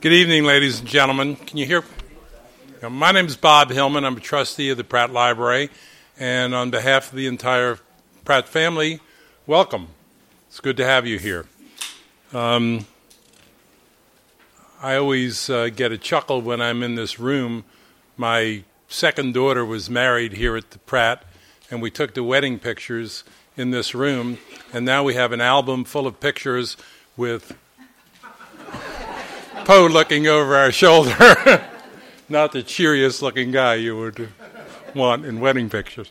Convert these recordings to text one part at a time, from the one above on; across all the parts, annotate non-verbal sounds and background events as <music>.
Good evening, ladies and gentlemen. Can you hear? My name is Bob Hillman. I'm a trustee of the Pratt Library. And on behalf of the entire Pratt family, welcome. It's good to have you here. Um, I always uh, get a chuckle when I'm in this room. My second daughter was married here at the Pratt, and we took the wedding pictures in this room. And now we have an album full of pictures with Poe looking over our shoulder. <laughs> Not the cheeriest looking guy you would want in wedding pictures.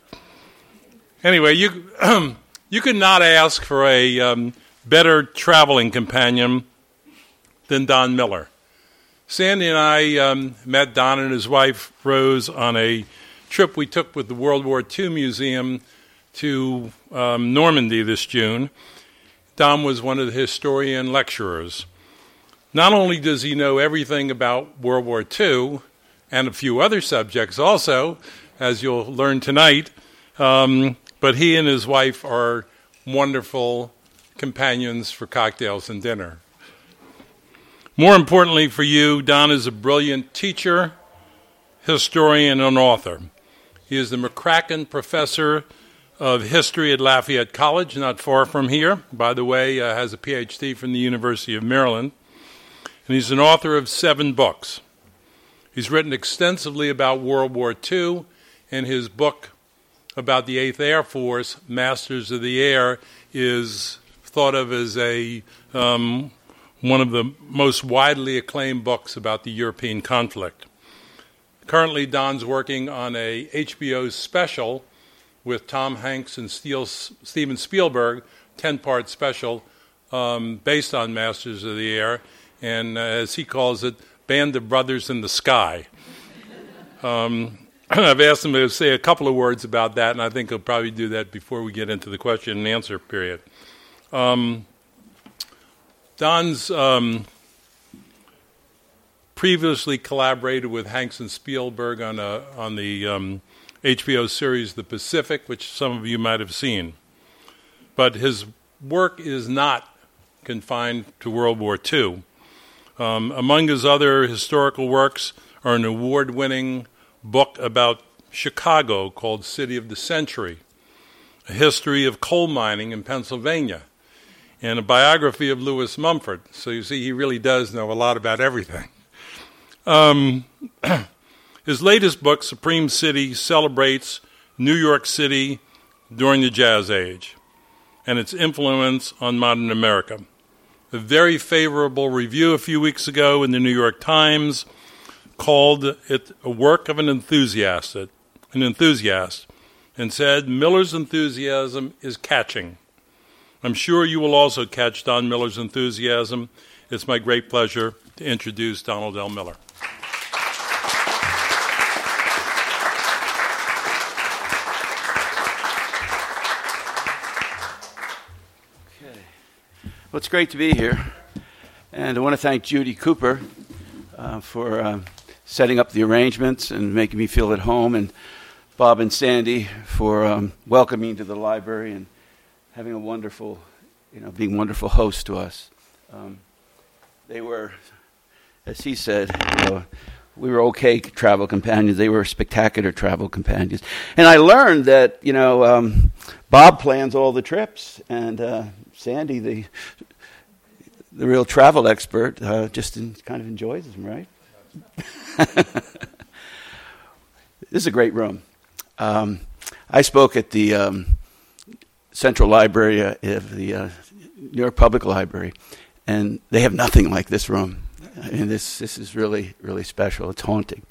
Anyway, you, <clears throat> you could not ask for a um, better traveling companion than Don Miller. Sandy and I um, met Don and his wife Rose on a trip we took with the World War II Museum to um, Normandy this June. Don was one of the historian lecturers. Not only does he know everything about World War II and a few other subjects also, as you'll learn tonight, um, but he and his wife are wonderful companions for cocktails and dinner. More importantly for you, Don is a brilliant teacher, historian, and author. He is the McCracken Professor of History at Lafayette College, not far from here. By the way, uh, has a PhD from the University of Maryland and he's an author of seven books. He's written extensively about World War II, and his book about the 8th Air Force, Masters of the Air, is thought of as a um, one of the most widely acclaimed books about the European conflict. Currently, Don's working on a HBO special with Tom Hanks and Steven Spielberg, 10 part special um, based on Masters of the Air and uh, as he calls it, Band of Brothers in the Sky. Um, <clears throat> I've asked him to say a couple of words about that, and I think he'll probably do that before we get into the question and answer period. Um, Don's um, previously collaborated with Hanks and Spielberg on, a, on the HBO um, series The Pacific, which some of you might have seen. But his work is not confined to World War II. Um, among his other historical works are an award winning book about Chicago called City of the Century, a history of coal mining in Pennsylvania, and a biography of Lewis Mumford. So you see, he really does know a lot about everything. Um, <clears throat> his latest book, Supreme City, celebrates New York City during the Jazz Age and its influence on modern America a very favorable review a few weeks ago in the New York Times called it a work of an enthusiast, an enthusiast, and said Miller's enthusiasm is catching. I'm sure you will also catch Don Miller's enthusiasm. It's my great pleasure to introduce Donald L. Miller. Well, it's great to be here. And I want to thank Judy Cooper uh, for uh, setting up the arrangements and making me feel at home, and Bob and Sandy for um, welcoming to the library and having a wonderful, you know, being wonderful hosts to us. Um, they were, as he said, you know, we were okay travel companions. They were spectacular travel companions. And I learned that, you know, um, Bob plans all the trips, and uh, Sandy, the the real travel expert, uh, just in, kind of enjoys them, right? <laughs> this is a great room. Um, I spoke at the um, Central Library uh, of the uh, New York Public Library, and they have nothing like this room. I mean, this this is really really special. It's haunting.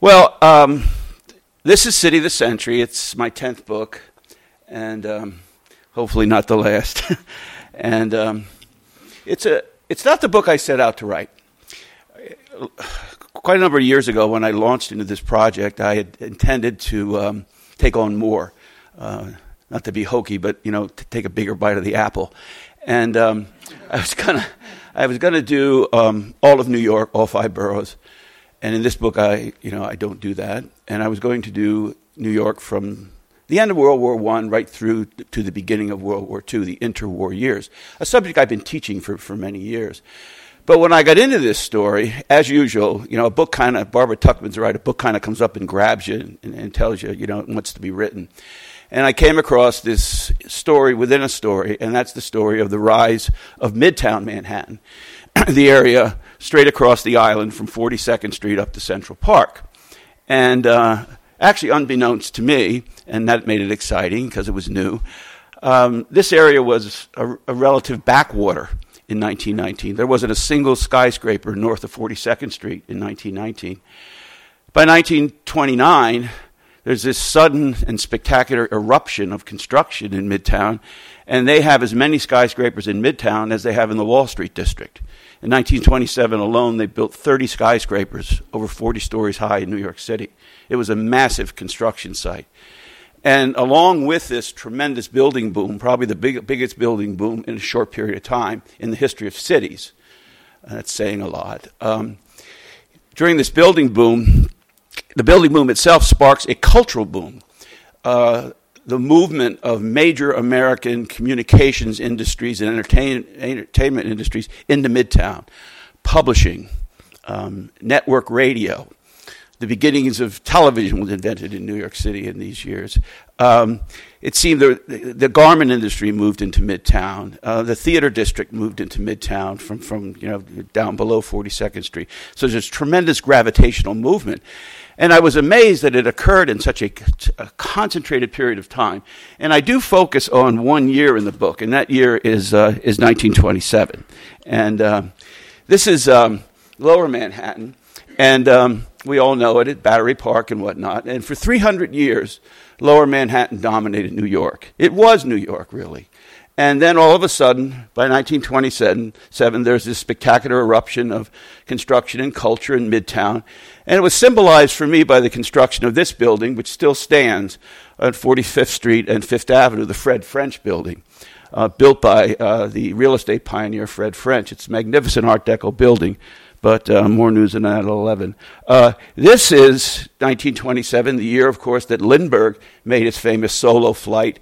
Well, um, this is City of the Century. It's my tenth book, and um, hopefully not the last. <laughs> and um, it's, a, it's not the book I set out to write. Quite a number of years ago, when I launched into this project, I had intended to um, take on more. Uh, not to be hokey, but you know, to take a bigger bite of the apple. And um, I was gonna, I was gonna do um, all of New York, all five boroughs. And in this book, I, you know, I don't do that. And I was going to do New York from the end of World War I right through to the beginning of World War II, the interwar years, a subject I've been teaching for, for many years. But when I got into this story, as usual, you know, a book kind of, Barbara Tuchman's right, a book kind of comes up and grabs you and, and tells you, you know, what's to be written. And I came across this story within a story, and that's the story of the rise of Midtown Manhattan, <clears throat> the area straight across the island from 42nd Street up to Central Park. And uh, actually, unbeknownst to me, and that made it exciting because it was new, um, this area was a, a relative backwater in 1919. There wasn't a single skyscraper north of 42nd Street in 1919. By 1929, there's this sudden and spectacular eruption of construction in Midtown, and they have as many skyscrapers in Midtown as they have in the Wall Street district. In 1927 alone, they built 30 skyscrapers over 40 stories high in New York City. It was a massive construction site. And along with this tremendous building boom, probably the big, biggest building boom in a short period of time in the history of cities, that's saying a lot. Um, during this building boom, the building boom itself sparks a cultural boom. Uh, the movement of major American communications industries and entertain, entertainment industries into Midtown, publishing, um, network radio, the beginnings of television was invented in New York City in these years. Um, it seemed the, the, garment industry moved into Midtown. Uh, the theater district moved into Midtown from, from you know down below 42nd Street. So there's tremendous gravitational movement. And I was amazed that it occurred in such a, a, concentrated period of time. And I do focus on one year in the book, and that year is, uh, is 1927. And uh, this is um, lower Manhattan. And um, we all know it at Battery Park and whatnot. And for 300 years, lower Manhattan dominated New York. It was New York, really. And then all of a sudden, by 1927, there's this spectacular eruption of construction and culture in Midtown. And it was symbolized for me by the construction of this building, which still stands on 45th Street and Fifth Avenue, the Fred French building, uh, built by uh, the real estate pioneer Fred French. It's a magnificent Art Deco building but uh, more news on that at 11. Uh, this is 1927, the year, of course, that Lindbergh made his famous solo flight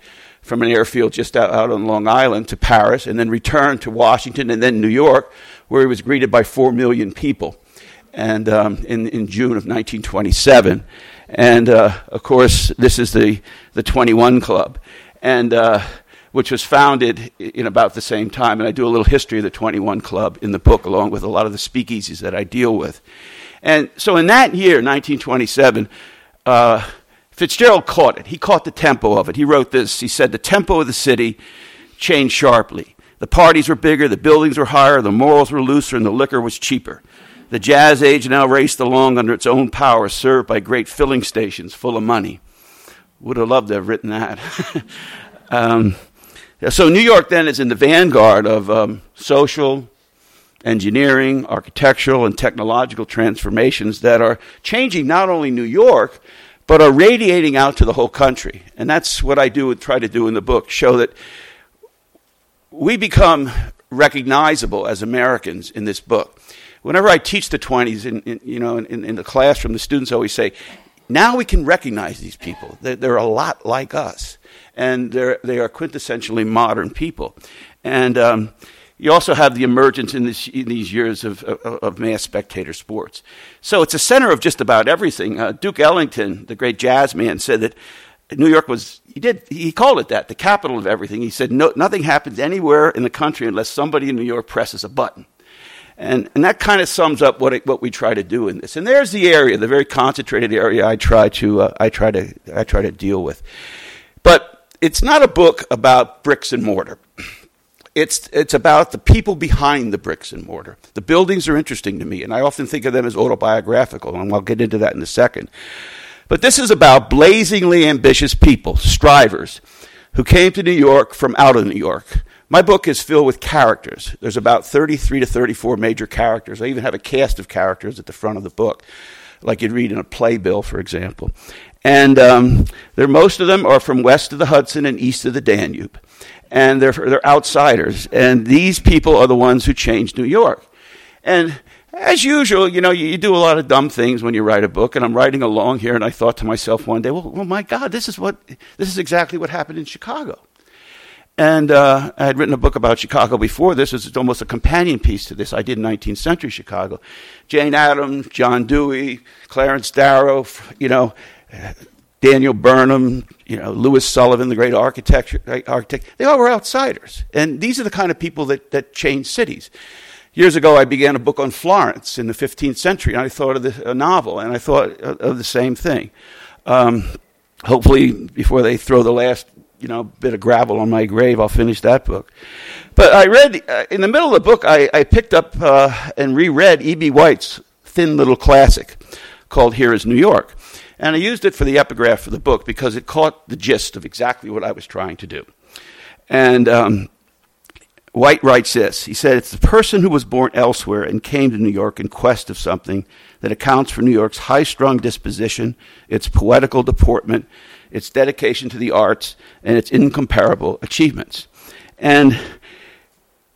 from an airfield just out, out on Long Island to Paris and then returned to Washington and then New York, where he was greeted by 4 million people and um, in, in June of 1927. And uh, of course, this is the, the 21 Club. And uh, which was founded in about the same time. And I do a little history of the 21 Club in the book, along with a lot of the speakeasies that I deal with. And so in that year, 1927, uh, Fitzgerald caught it. He caught the tempo of it. He wrote this. He said, The tempo of the city changed sharply. The parties were bigger, the buildings were higher, the morals were looser, and the liquor was cheaper. The jazz age now raced along under its own power, served by great filling stations full of money. Would have loved to have written that. <laughs> um, so New York then is in the vanguard of um, social, engineering, architectural, and technological transformations that are changing not only New York, but are radiating out to the whole country. And that's what I do try to do in the book, show that we become recognizable as Americans in this book. Whenever I teach the 20s, in, in you know, in, in, the classroom, the students always say, now we can recognize these people. They're, they're a lot like us and they are quintessentially modern people. And um, you also have the emergence in, this, in these years of, of, of, mass spectator sports. So it's a center of just about everything. Uh, Duke Ellington, the great jazz man, said that New York was, he did, he called it that, the capital of everything. He said no, nothing happens anywhere in the country unless somebody in New York presses a button. And, and that kind of sums up what, it, what we try to do in this. And there's the area, the very concentrated area I try to, uh, I try to, I try to deal with. But it's not a book about bricks and mortar. It's, it's about the people behind the bricks and mortar. The buildings are interesting to me, and I often think of them as autobiographical, and I'll get into that in a second. But this is about blazingly ambitious people, strivers, who came to New York from out of New York. My book is filled with characters. There's about 33 to 34 major characters. I even have a cast of characters at the front of the book, like you'd read in a playbill, for example. And um, most of them are from west of the Hudson and east of the Danube. And they're, they're outsiders. And these people are the ones who changed New York. And as usual, you know, you, you, do a lot of dumb things when you write a book. And I'm writing along here, and I thought to myself one day, well, well my God, this is, what, this is exactly what happened in Chicago. And uh, I had written a book about Chicago before this. It's almost a companion piece to this. I did 19th century Chicago. Jane Addams, John Dewey, Clarence Darrow, you know, Daniel Burnham, you know, Louis Sullivan, the great architect, architect. They all were outsiders. And these are the kind of people that, that change cities. Years ago, I began a book on Florence in the 15th century, and I thought of the, a novel, and I thought of the same thing. Um, hopefully, before they throw the last you know bit of gravel on my grave, I'll finish that book. But I read uh, in the middle of the book, I, I picked up uh, and reread E.B. White's thin little classic called "Here Is New York," and I used it for the epigraph for the book because it caught the gist of exactly what I was trying to do. And um, White writes this. He said, It's the person who was born elsewhere and came to New York in quest of something that accounts for New York's high strung disposition, its poetical deportment, its dedication to the arts, and its incomparable achievements. And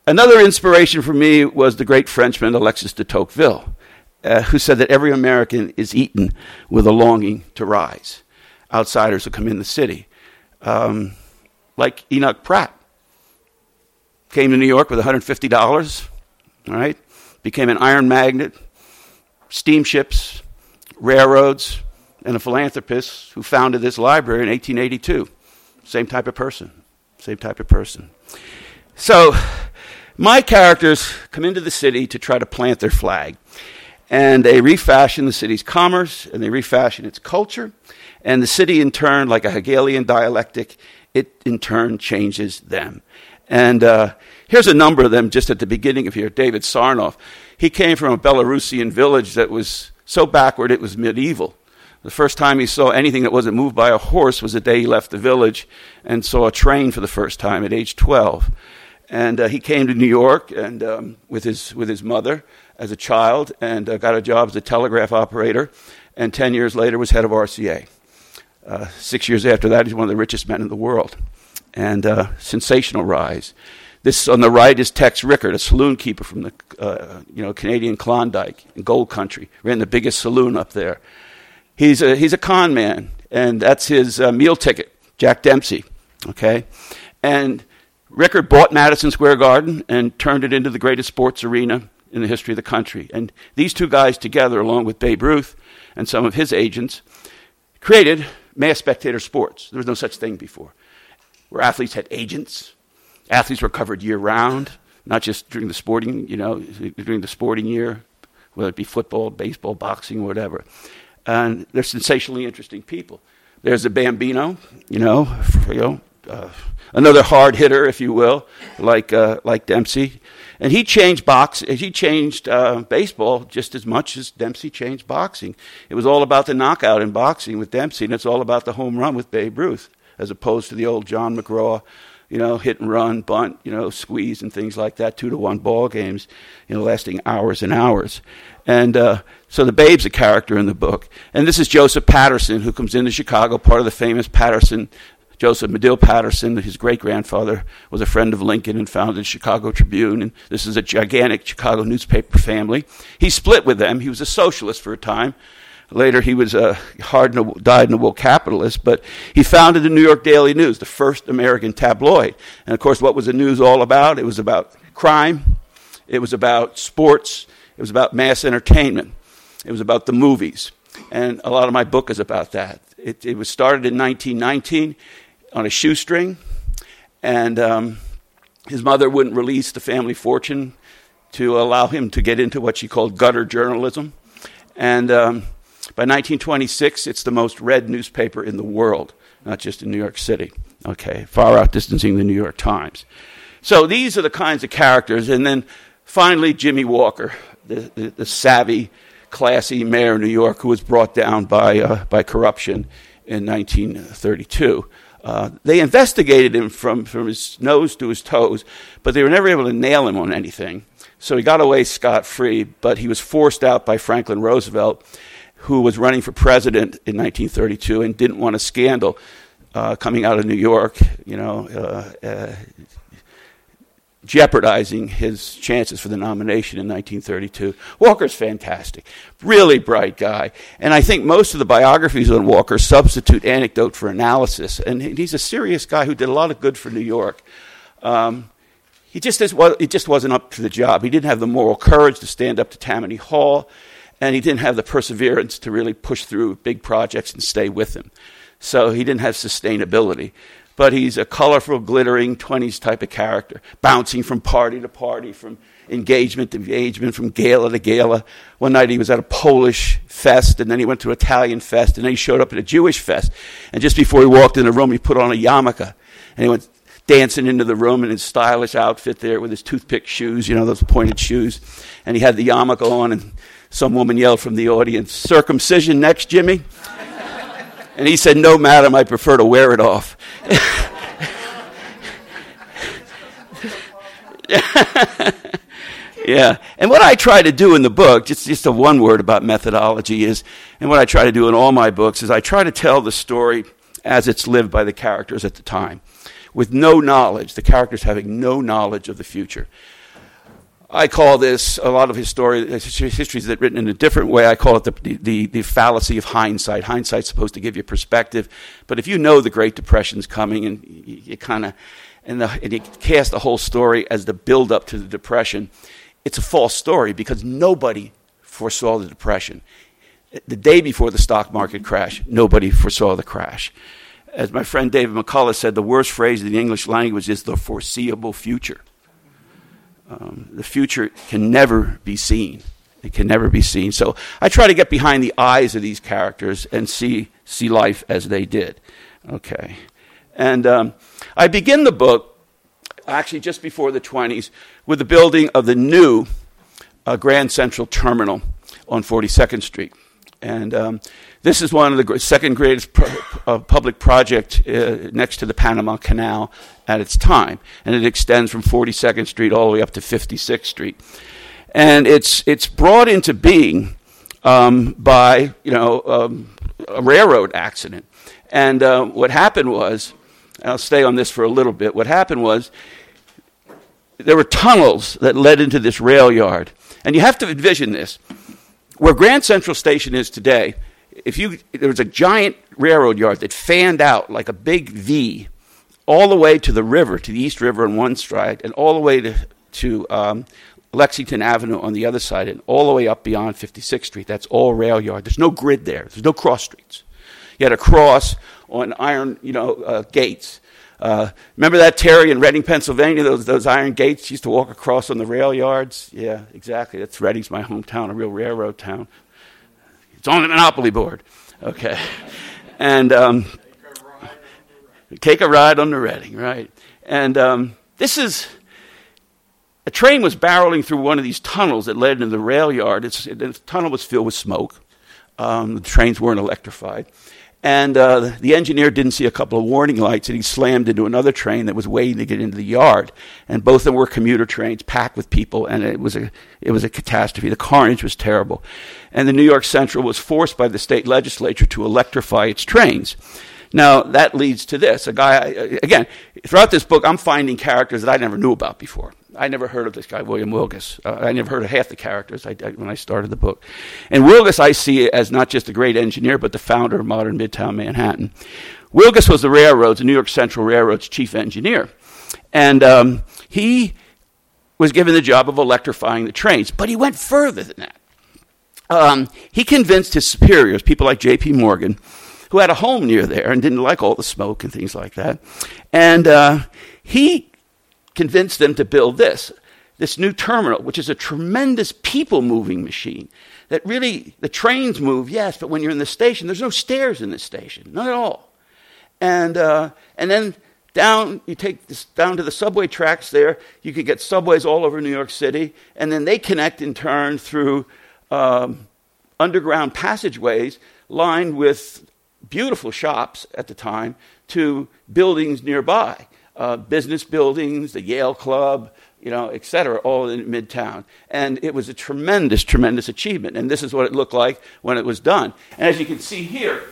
another inspiration for me was the great Frenchman Alexis de Tocqueville, uh, who said that every American is eaten with a longing to rise. Outsiders who come in the city. Um, like Enoch Pratt Came to New York with $150, all right? Became an iron magnet, steamships, railroads, and a philanthropist who founded this library in 1882. Same type of person. Same type of person. So, my characters come into the city to try to plant their flag. And they refashion the city's commerce and they refashion its culture. And the city, in turn, like a Hegelian dialectic, it in turn changes them. And uh, here's a number of them just at the beginning of here. David Sarnoff. He came from a Belarusian village that was so backward it was medieval. The first time he saw anything that wasn't moved by a horse was the day he left the village and saw a train for the first time at age 12. And uh, he came to New York and um, with his with his mother as a child and uh, got a job as a telegraph operator. And ten years later was head of RCA. Uh, six years after that, he's one of the richest men in the world and uh, sensational rise. This on the right is Tex Rickard, a saloon keeper from the uh, you know Canadian Klondike in Gold Country, ran the biggest saloon up there. He's a he's a con man, and that's his uh, meal ticket. Jack Dempsey, okay, and Rickard bought Madison Square Garden and turned it into the greatest sports arena in the history of the country. And these two guys together, along with Babe Ruth and some of his agents, created mass spectator sports. There was no such thing before where athletes had agents. Athletes were covered year round, not just during the sporting, you know, during the sporting year, whether it be football, baseball, boxing, whatever. And they're sensationally interesting people. There's a Bambino, you know, you know, uh, another hard hitter, if you will, like uh, like Dempsey, and he changed box. He changed uh, baseball just as much as Dempsey changed boxing. It was all about the knockout in boxing with Dempsey, and it's all about the home run with Babe Ruth as opposed to the old John McGraw, you know, hit and run, bunt, you know, squeeze and things like that, two to one ball games, you know, lasting hours and hours. And uh, so the Babe's a character in the book. And this is Joseph Patterson, who comes into Chicago, part of the famous Patterson. Joseph Medill Patterson, his great grandfather, was a friend of Lincoln and founded the Chicago Tribune. And this is a gigantic Chicago newspaper family. He split with them. He was a socialist for a time Later, he was a hard died in a wool capitalist, but he founded the New York Daily News, the first American tabloid. And of course, what was the news all about? It was about crime, it was about sports, it was about mass entertainment, it was about the movies. And a lot of my book is about that. It, it was started in 1919 on a shoestring, and um, his mother wouldn't release the family fortune to allow him to get into what she called gutter journalism. And um, by 1926, it's the most read newspaper in the world, not just in New York City. Okay, far outdistancing the New York Times. So these are the kinds of characters. And then finally, Jimmy Walker, the, the, the savvy, classy mayor of New York who was brought down by, uh, by corruption in 1932. Uh, they investigated him from, from his nose to his toes, but they were never able to nail him on anything. So he got away scot free, but he was forced out by Franklin Roosevelt who was running for president in 1932 and didn't want a scandal uh, coming out of New York, you know, uh, uh, jeopardizing his chances for the nomination in 1932. Walker's fantastic, really bright guy, and I think most of the biographies on Walker substitute anecdote for analysis, and he's a serious guy who did a lot of good for New York. Um, he just, it just wasn't up to the job. He didn't have the moral courage to stand up to Tammany Hall, and he didn't have the perseverance to really push through big projects and stay with them. So he didn't have sustainability. But he's a colorful, glittering 20s type of character, bouncing from party to party, from engagement to engagement, from gala to gala. One night he was at a Polish fest, and then he went to an Italian fest, and then he showed up at a Jewish fest. And just before he walked in the room, he put on a yarmulke, and he went dancing into the room in his stylish outfit there with his toothpick shoes, you know, those pointed shoes. And he had the yarmulke on, and some woman yelled from the audience, Circumcision next, Jimmy? And he said, No, madam, I prefer to wear it off. <laughs> yeah. And what I try to do in the book, just, just a one word about methodology is, and what I try to do in all my books is I try to tell the story as it's lived by the characters at the time with no knowledge, the characters having no knowledge of the future. I call this a lot of history, histories that written in a different way. I call it the, the, the fallacy of hindsight. Hindsight's supposed to give you perspective, but if you know the Great Depression's coming and you, you kind of and, and, you cast the whole story as the build up to the Depression, it's a false story because nobody foresaw the Depression. The day before the stock market crash, nobody foresaw the crash as my friend David McCullough said, the worst phrase in the English language is the foreseeable future. Um, the future can never be seen. It can never be seen. So I try to get behind the eyes of these characters and see, see life as they did. Okay. And um, I begin the book, actually just before the 20s, with the building of the new uh, Grand Central Terminal on 42nd Street. And um, this is one of the second greatest uh, public project uh, next to the Panama Canal at its time, and it extends from 42nd Street all the way up to 56th Street, and it's it's brought into being um, by you know um, a railroad accident, and uh, what happened was, I'll stay on this for a little bit. What happened was there were tunnels that led into this rail yard, and you have to envision this. Where Grand Central Station is today, if you there was a giant railroad yard that fanned out like a big V all the way to the river, to the East River on one side, and all the way to, to um, Lexington Avenue on the other side, and all the way up beyond 56th Street. That's all rail yard. There's no grid there. There's no cross streets. You had a cross on iron, you know, uh, gates. Uh, remember that Terry in Reading, Pennsylvania? Those those iron gates used to walk across on the rail yards. Yeah, exactly. That's Reading's my hometown, a real railroad town. It's on the monopoly board. Okay, and um, take a ride on the Reading, right? And um, this is a train was barreling through one of these tunnels that led into the rail yard. It's, the tunnel was filled with smoke. Um, the trains weren't electrified. And uh, the engineer didn't see a couple of warning lights, and he slammed into another train that was waiting to get into the yard. And both of them were commuter trains packed with people, and it was a it was a catastrophe. The carnage was terrible, and the New York Central was forced by the state legislature to electrify its trains. Now that leads to this: a guy again throughout this book, I'm finding characters that I never knew about before. I never heard of this guy, William Wilgus. Uh, I never heard of half the characters I, I, when I started the book. And Wilgus, I see as not just a great engineer, but the founder of modern Midtown Manhattan. Wilgus was the railroads, the New York Central Railroad's chief engineer. And um, he was given the job of electrifying the trains, but he went further than that. Um, he convinced his superiors, people like J.P. Morgan, who had a home near there and didn't like all the smoke and things like that. And uh, he convinced them to build this this new terminal, which is a tremendous people moving machine. That really, the trains move, yes, but when you're in the station, there's no stairs in the station, not at all. And, uh, and then down, you take this down to the subway tracks there, you could get subways all over New York City, and then they connect in turn through um, underground passageways lined with beautiful shops at the time to buildings nearby uh, business buildings, the Yale Club, you know, et cetera, all in Midtown. And it was a tremendous, tremendous achievement. And this is what it looked like when it was done. And as you can see here,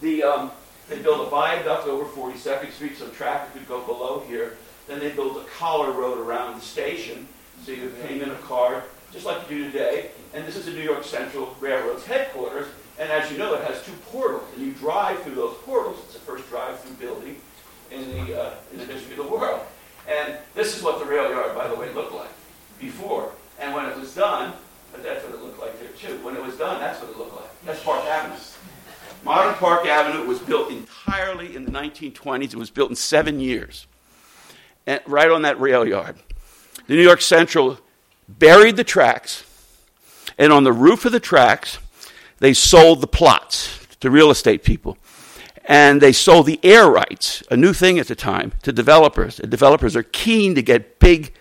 the, um, they built a viaduct over 42nd Street so traffic could go below here. Then they built a collar road around the station so you could came in a car, just like you do today. And this is the New York Central Railroad's headquarters. And as you know, it has two portals. And you drive through those portals. It's the first drive-through building in the, uh, in the history of the world. And this is what the rail yard, by the way, looked like before. And when it was done, that's what it looked like there too. When it was done, that's what it looked like. That's Park Avenue. Modern Park Avenue was built entirely in the 1920s. It was built in seven years, and right on that rail yard. The New York Central buried the tracks, and on the roof of the tracks, they sold the plots to real estate people. And they sold the air rights, a new thing at the time, to developers. And developers are keen to get big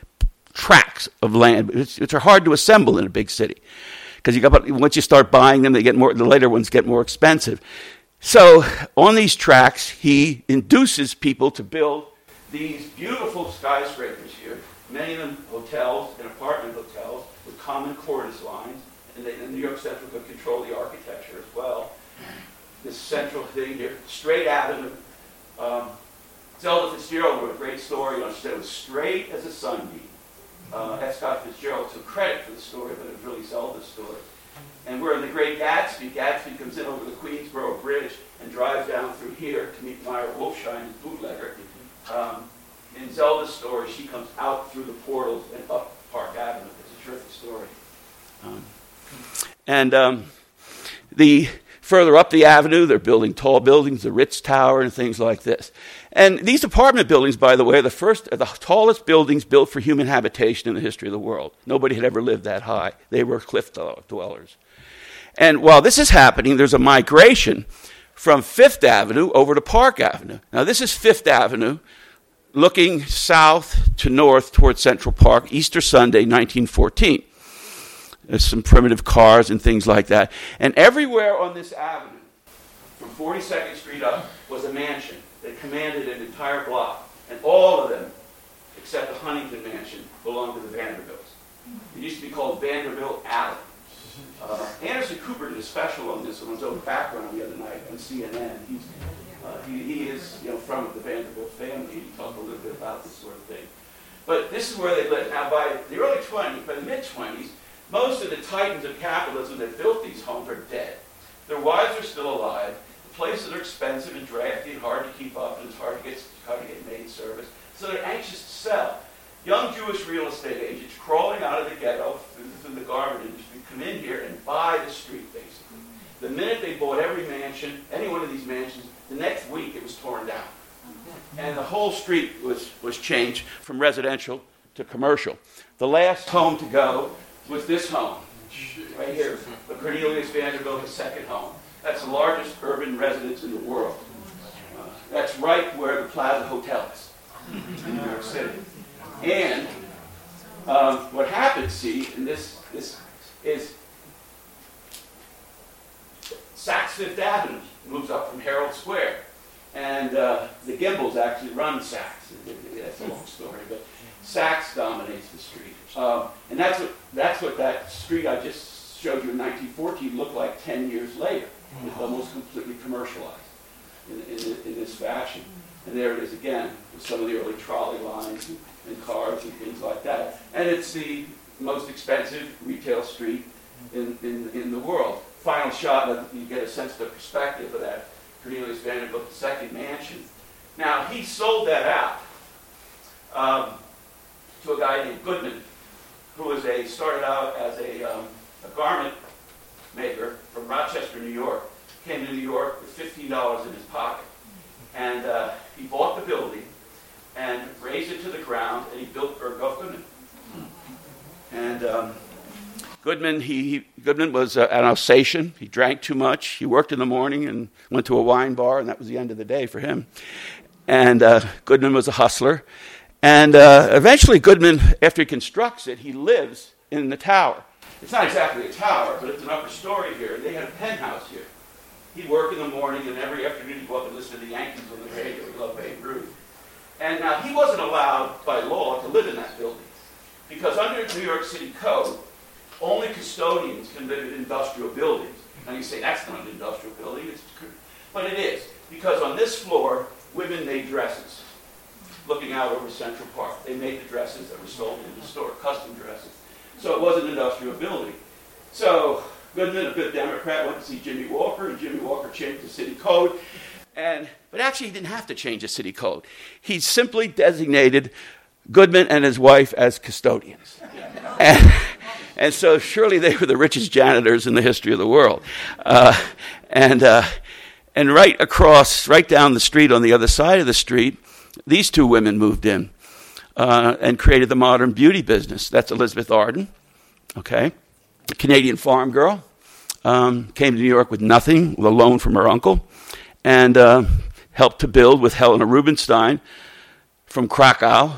tracts of land, which are hard to assemble in a big city. Because you got, once you start buying them, they get more, the later ones get more expensive. So on these tracks, he induces people to build these beautiful skyscrapers here, many of them hotels and apartment hotels with common cornice lines, and, they, and New York Central could control the architecture as well. This central thing here, straight avenue. Um, Zelda Fitzgerald wrote a great story on it. It was straight as a sunbeam uh, F. Scott Fitzgerald took credit for the story, but it was really Zelda's story. And we're in the Great Gatsby. Gatsby comes in over the Queensboro Bridge and drives down through here to meet Meyer Wolfshiem, his bootlegger. Um, in Zelda's story, she comes out through the portals and up Park Avenue. It's a terrific story. Um, and um, the further up the avenue, they're building tall buildings, the Ritz Tower, and things like this. And these apartment buildings, by the way, are the first, are the tallest buildings built for human habitation in the history of the world. Nobody had ever lived that high. They were cliff dwellers. And while this is happening, there's a migration from Fifth Avenue over to Park Avenue. Now, this is Fifth Avenue, looking south to north towards Central Park, Easter Sunday, 1914. There's some primitive cars and things like that. And everywhere on this avenue, from 42nd Street up, was a mansion that commanded an entire block. And all of them, except the Huntington Mansion, belonged to the Vanderbilts. It used to be called Vanderbilt Alley. Uh, Anderson Cooper did a special on this on his own background the other night on CNN. He's, uh, he, he is you know, from the Vanderbilt family. He talked a little bit about this sort of thing. But this is where they lived. Now, by the early 20s, by the mid 20s, most of the titans of capitalism that built these homes are dead. Their wives are still alive The places are expensive and drafty and hard to keep up, and it's hard to get hard to get maid service. So they're anxious to sell. Young Jewish real estate agents crawling out of the ghetto through, through the garment industry come in here and buy the street, basically. The minute they bought every mansion, any one of these mansions, the next week it was torn down. And the whole street was, was changed from residential to commercial. The last home to go was this home, right here, the Cornelius Vanderbilt, second home. That's the largest urban residence in the world. Uh, that's right where the Plaza Hotel is in New York City. And um, what happens, see, and this, this is Saks Fifth Avenue moves up from Herald Square. And uh, the Gimbels actually run Saks. That's a long story, but Saks dominates the street. Um, and that's what, that's what that street I just showed you in 1914 looked like 10 years later. It's almost completely commercialized in, in, in, this fashion. And there it is again, with some of the early trolley lines and, and cars and things like that. And it's the most expensive retail street in, in, in the world. Final shot, you get a sense of the perspective of that Cornelius Vanderbilt second mansion. Now, he sold that out um, to a guy named Goodman, who was a started out as a, um, a garment maker from Rochester, New York, came to New York with $15 in his pocket. And uh, he bought the building and razed it to the ground, and he built Bergdorf Goodman. And um, Goodman, he, he, Goodman was uh, an Alsatian. He drank too much. He worked in the morning and went to a wine bar, and that was the end of the day for him. And uh, Goodman was a hustler. And uh, eventually, Goodman, after he constructs it, he lives in the tower. It's not exactly a tower, but it's an upper story here. And they had a penthouse here. He'd work in the morning, and every afternoon he'd go up and listen to the Yankees on the radio. He loved Babe Ruth. And now he wasn't allowed by law to live in that building because under New York City code, only custodians can live in industrial buildings. And you say that's not an industrial building, it's, but it is because on this floor, women made dresses, looking out over Central Park. They made the dresses that were sold in the store, custom dresses. So it was an industrial building. So Goodman, a good Democrat, went to see Jimmy Walker, and Jimmy Walker changed the city code. And, but actually, he didn't have to change the city code. He simply designated Goodman and his wife as custodians. <laughs> And, and so surely they were the richest janitors in the history of the world. Uh, and, uh, and right across, right down the street on the other side of the street, these two women moved in uh, and created the modern beauty business. That's Elizabeth Arden, okay, Canadian farm girl. Um, came to New York with nothing, with a loan from her uncle, and uh, helped to build with Helena Rubinstein from Krakow,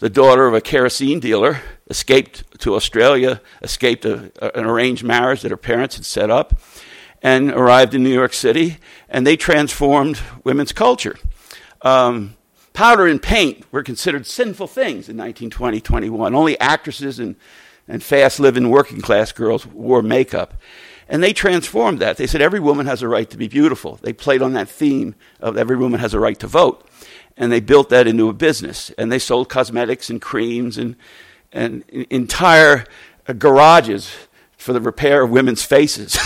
the daughter of a kerosene dealer, escaped to Australia, escaped a, a, an arranged marriage that her parents had set up, and arrived in New York City, and they transformed women's culture. Um, powder and paint were considered sinful things in 1920, 21. Only actresses and, and fast living working class girls wore makeup. And they transformed that. They said every woman has a right to be beautiful. They played on that theme of every woman has a right to vote. And they built that into a business. And they sold cosmetics and creams and, and entire uh, garages for the repair of women's faces.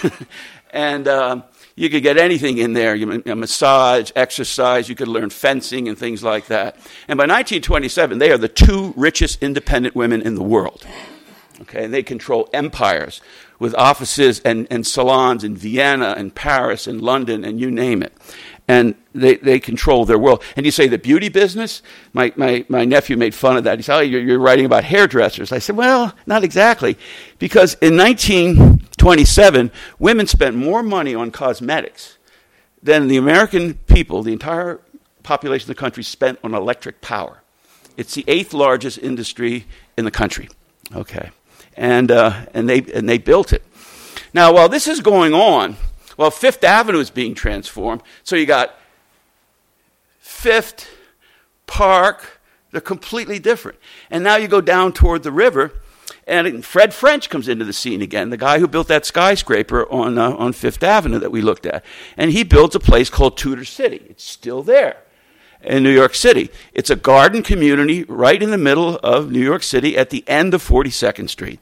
<laughs> and um, you could get anything in there you, a massage, exercise, you could learn fencing and things like that. And by 1927, they are the two richest independent women in the world. Okay, and they control empires with offices and, and salons in Vienna and Paris and London and you name it. And they, they control their world. And you say the beauty business? My, my, my nephew made fun of that. He said, Oh, you're, you're writing about hairdressers. I said, Well, not exactly. Because in 1927, women spent more money on cosmetics than the American people, the entire population of the country, spent on electric power. It's the eighth largest industry in the country. Okay and, uh, and, they, and they built it. Now, while this is going on, well, Fifth Avenue is being transformed. So you got Fifth, Park, they're completely different. And now you go down toward the river, and Fred French comes into the scene again, the guy who built that skyscraper on, uh, on Fifth Avenue that we looked at. And he builds a place called Tudor City. It's still there in New York City. It's a garden community right in the middle of New York City at the end of 42nd Street.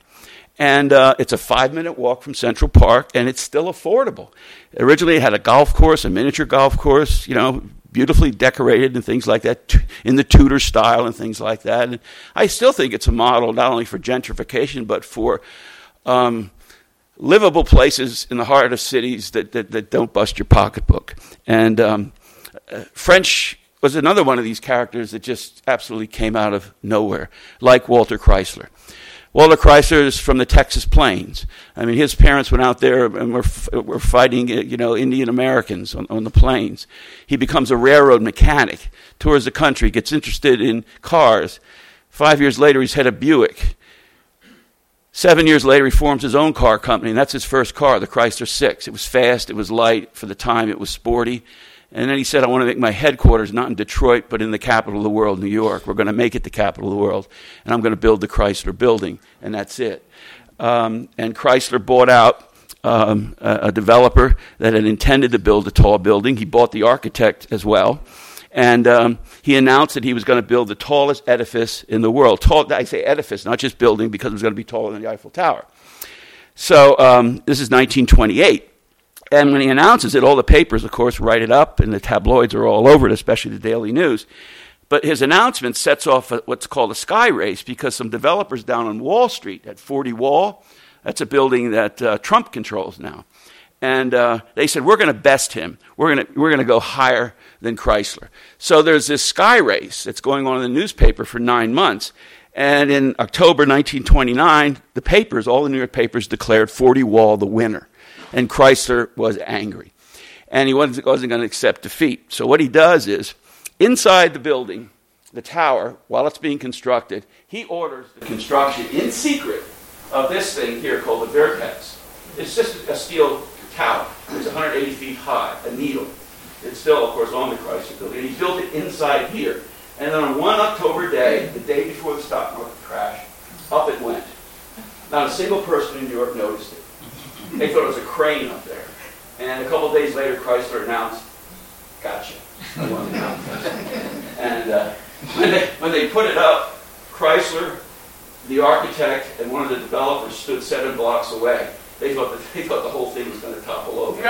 And uh, it's a five minute walk from Central Park, and it's still affordable. Originally, it had a golf course, a miniature golf course, you know, beautifully decorated and things like that, in the Tudor style and things like that. And I still think it's a model not only for gentrification, but for um, livable places in the heart of cities that, that, that don't bust your pocketbook. And um, uh, French was another one of these characters that just absolutely came out of nowhere, like Walter Chrysler. Walter Chrysler is from the Texas Plains. I mean, his parents went out there and were, were fighting, uh, you know, Indian Americans on, on the plains. He becomes a railroad mechanic, tours the country, gets interested in cars. Five years later, he's head of Buick. Seven years later, he forms his own car company, and that's his first car, the Chrysler 6. It was fast, it was light, for the time it was sporty. And then he said, I want to make my headquarters not in Detroit, but in the capital of the world, New York. We're going to make it the capital of the world. And I'm going to build the Chrysler building. And that's it. Um, and Chrysler bought out um, a, a, developer that had intended to build a tall building. He bought the architect as well. And um, he announced that he was going to build the tallest edifice in the world. Tall, I say edifice, not just building, because it was going to be taller than the Eiffel Tower. So um, this is 1928. And when he announces it, all the papers, of course, write it up, and the tabloids are all over it, especially the Daily News. But his announcement sets off what's called a sky race because some developers down on Wall Street at 40 Wall, that's a building that uh, Trump controls now. And uh, they said, We're going to best him. We're going we're to go higher than Chrysler. So there's this sky race that's going on in the newspaper for nine months. And in October 1929, the papers, all the New York papers, declared 40 Wall the winner and Chrysler was angry. And he wasn't, wasn't going to accept defeat. So what he does is, inside the building, the tower, while it's being constructed, he orders the construction in secret of this thing here called the Vertex. It's just a steel tower. It's 180 feet high, a needle. It's still, of course, on the Chrysler building. And he built it inside here. And then on one October day, the day before the stock market crash, up it went. Not a single person in New York noticed it. They thought it was a crane up there. And a couple days later, Chrysler announced, gotcha. and uh, when, they, when they put it up, Chrysler, the architect, and one of the developers stood seven blocks away. They thought, that, <laughs> they thought the whole thing was going to topple over.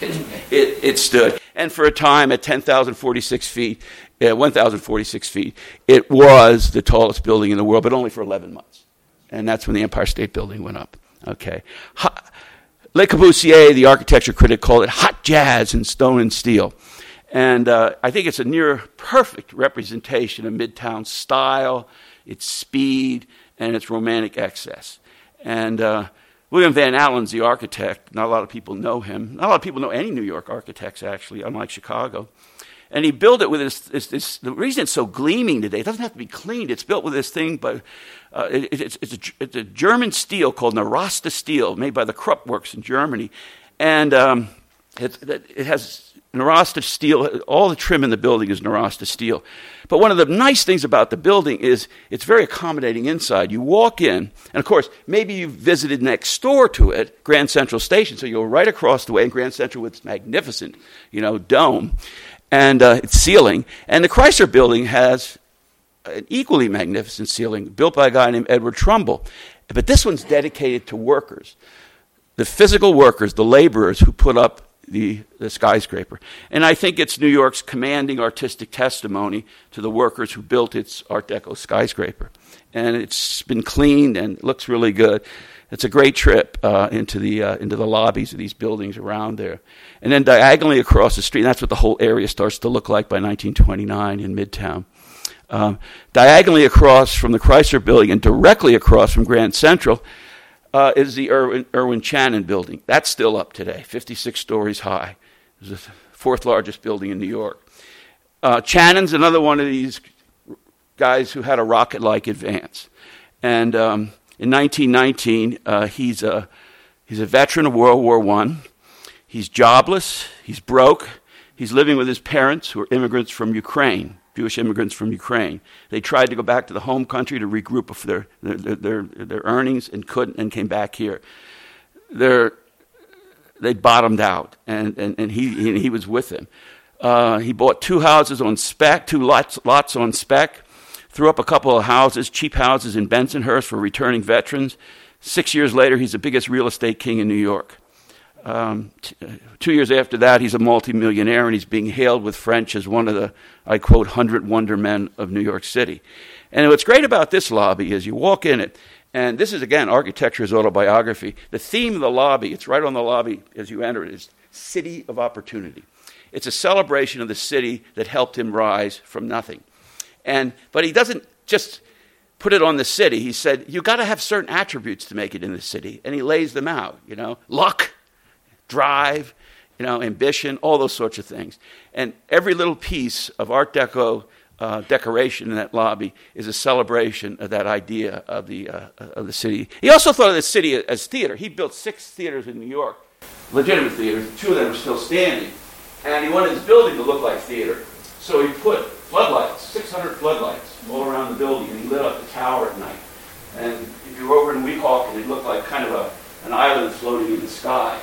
It, <laughs> it, it stood. And for a time, at 10,046 feet, uh, 1,046 feet, it was the tallest building in the world, but only for 11 months. And that's when the Empire State Building went up. Okay. Le Corbusier, the architecture critic, called it hot jazz in stone and steel. And uh, I think it's a near perfect representation of Midtown style, its speed, and its romantic excess. And uh, William Van Alen's the architect. Not a lot of people know him. Not a lot of people know any New York architects, actually, unlike Chicago. And he built it with this, this, this, the reason it's so gleaming today, it doesn't have to be cleaned. It's built with this thing, but uh, it, it's, it's, a, it's, a, German steel called Nirosta steel, made by the Krupp Works in Germany. And um, it, it, has Nirosta steel, all the trim in the building is Nirosta steel. But one of the nice things about the building is it's very accommodating inside. You walk in, and of course, maybe you've visited next door to it, Grand Central Station, so you're right across the way in Grand Central with its magnificent, you know, dome and uh, its ceiling. And the Chrysler building has an equally magnificent ceiling built by a guy named Edward Trumbull. But this one's dedicated to workers, the physical workers, the laborers who put up the, the skyscraper. And I think it's New York's commanding artistic testimony to the workers who built its Art Deco skyscraper. And it's been cleaned and looks really good. It's a great trip uh, into, the, uh, into the lobbies of these buildings around there. And then diagonally across the street, that's what the whole area starts to look like by 1929 in Midtown. Um, diagonally across from the Chrysler building and directly across from Grand Central uh, is the Irwin, Irwin Chanin building. That's still up today, 56 stories high. It's the fourth largest building in New York. Uh, Chanin's another one of these guys who had a rocket like advance. And um, in 1919, uh, he's, a, he's a veteran of World War I. He's jobless, he's broke, he's living with his parents who are immigrants from Ukraine. Jewish immigrants from Ukraine. They tried to go back to the home country to regroup their, their, their, their earnings and couldn't and came back here. They're, they bottomed out, and, and, and he, he was with them. Uh, he bought two houses on spec, two lots, lots on spec, threw up a couple of houses, cheap houses in Bensonhurst for returning veterans. Six years later, he's the biggest real estate king in New York. Um, t- two years after that, he's a multimillionaire and he's being hailed with French as one of the, I quote, hundred wonder men of New York City. And what's great about this lobby is you walk in it, and this is again architecture's autobiography. The theme of the lobby, it's right on the lobby as you enter it, is City of Opportunity. It's a celebration of the city that helped him rise from nothing. And, but he doesn't just put it on the city. He said, You've got to have certain attributes to make it in the city. And he lays them out, you know, luck, drive, you know, ambition, all those sorts of things. And every little piece of Art Deco uh, decoration in that lobby is a celebration of that idea of the, uh, of the city. He also thought of the city as theater. He built six theaters in New York, legitimate theaters. Two of them are still standing. And he wanted his building to look like theater. So he put floodlights, 600 floodlights, all around the building, and he lit up the tower at night. And if you were over in Weehawken, it looked like kind of a, an island floating in the sky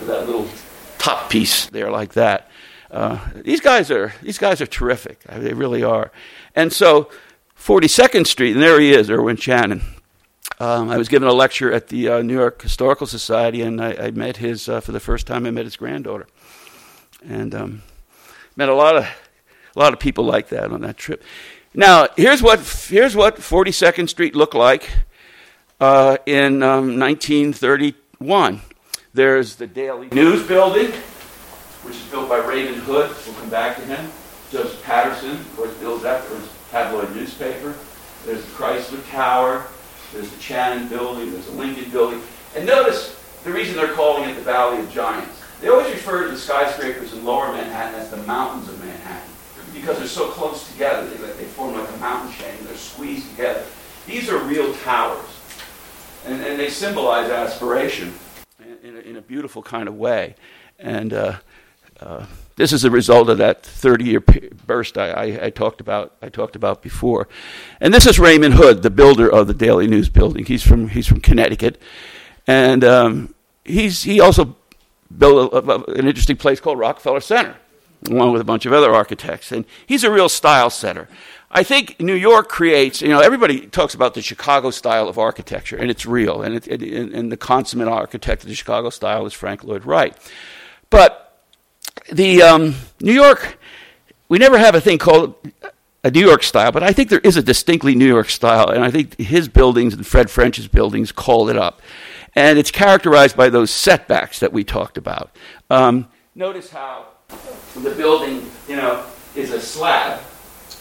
that little top piece there like that. Uh, these guys are these guys are terrific. I mean, they really are. And so, 42nd Street, and there he is, Irwin Chanin. Um, I was giving a lecture at the uh, New York Historical Society, and I, I met his uh, for the first time. I met his granddaughter, and um, met a lot of a lot of people like that on that trip. Now, here's what here's what 42nd Street looked like uh, in um, 1931. There's the Daily News building, which is built by Raymond Hood. We'll come back to him. Joseph Patterson, of course, builds that for his tabloid newspaper. There's the Chrysler Tower. There's the Chanin building. There's the Lincoln building. And notice the reason they're calling it the Valley of Giants. They always refer to the skyscrapers in lower Manhattan as the mountains of Manhattan because they're so close together. They, they form like a mountain chain. They're squeezed together. These are real towers. And, and they symbolize aspiration in a, in a beautiful kind of way. And uh, uh, this is a result of that 30-year burst I, I, I, talked about. I talked about before, and this is Raymond Hood, the builder of the Daily News building. He's from he's from Connecticut, and um, he's he also built a, a, an interesting place called Rockefeller Center, along with a bunch of other architects. And he's a real style setter. I think New York creates, you know, everybody talks about the Chicago style of architecture, and it's real. And, it, it, and the consummate architect of the Chicago style is Frank Lloyd Wright. But the um, New York, we never have a thing called a New York style, but I think there is a distinctly New York style, and I think his buildings and Fred French's buildings call it up. And it's characterized by those setbacks that we talked about. Um, notice how the building, you know, is a slab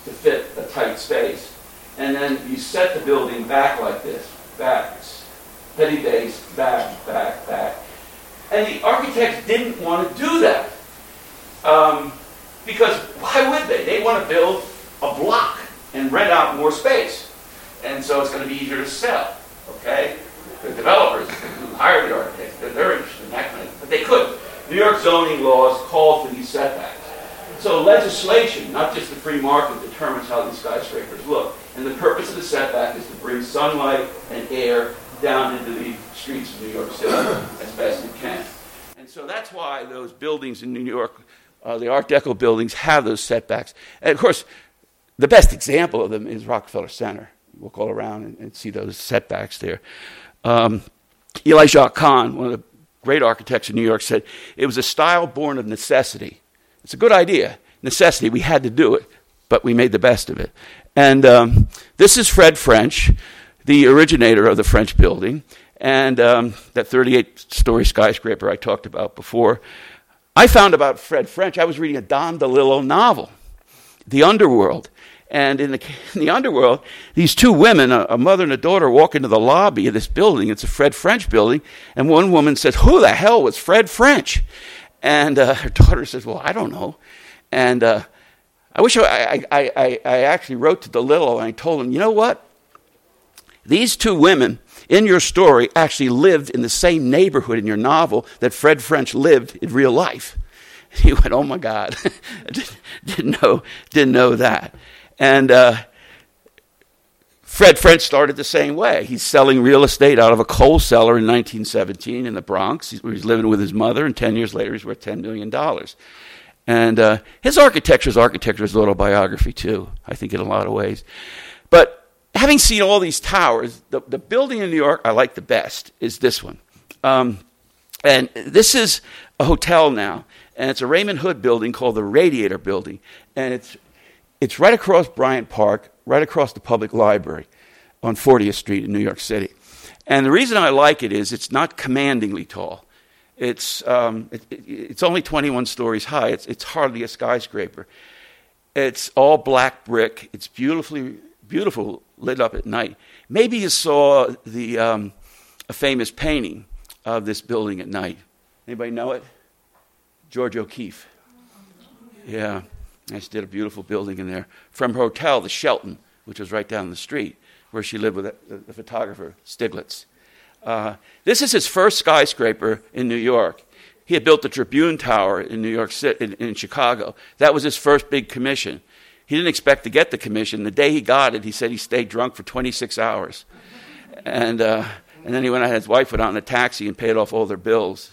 to fit a tight space. And then you set the building back like this, back, heavy base, back, back, back. And the architects didn't want to do that. Um, because why would they? They want to build a block and rent out more space. And so it's going to be easier to sell. Okay? The developers who hired the architects, they're, interested in that kind of but they couldn't. New York zoning laws call for these setbacks. So legislation, not just the free market, determines how these skyscrapers look. And the purpose of the setback is to bring sunlight and air down into the streets of New York City as best it can. And so that's why those buildings in New York, uh, the Art Deco buildings, have those setbacks. And of course, the best example of them is Rockefeller Center. We'll go around and, and see those setbacks there. Um, Ely Jacques Kahn, one of the great architects in New York, said it was a style born of necessity. It's a good idea. Necessity, we had to do it, but we made the best of it. And um, this is Fred French, the originator of the French building, and um, that 38 story skyscraper I talked about before. I found about Fred French, I was reading a Don DeLillo novel, The Underworld. And in the, in the underworld, these two women, a, a, mother and a daughter, walk into the lobby of this building. It's a Fred French building. And one woman says, Who the hell was Fred French? And uh, <laughs> her daughter says, Well, I don't know. And uh, I wish I, I, I, I, actually wrote to DeLillo and I told him, You know what? These two women in your story actually lived in the same neighborhood in your novel that Fred French lived in real life. <laughs> He went, Oh my God. <laughs> didn't, know, didn't know that. And uh, Fred French started the same way. He's selling real estate out of a coal cellar in 1917 in the Bronx. He's, he's living with his mother, and 10 years later, he's worth $10 million. And uh, his architecture is architecture is autobiography, too, I think, in a lot of ways. But having seen all these towers, the, the building in New York I like the best is this one. Um, and this is a hotel now, and it's a Raymond Hood building called the Radiator Building. And it's it's right across Bryant Park, right across the public library on 40th Street in New York City. And the reason I like it is it's not commandingly tall. It's, um, it, it, it's only 21 stories high. It's, it's hardly a skyscraper. It's all black brick. It's beautifully, beautiful, lit up at night. Maybe you saw the, um, a famous painting of this building at night. Anybody know it? George O'Keeffe. Yeah. And she did a beautiful building in there. From her hotel, the Shelton, which was right down the street, where she lived with the, the photographer, Stieglitz. Uh, this is his first skyscraper in New York. He had built the Tribune Tower in New York City, in, in Chicago. That was his first big commission. He didn't expect to get the commission. The day he got it, he said he stayed drunk for 26 hours. And, uh, and then he went out, his wife went out in a taxi and paid off all their bills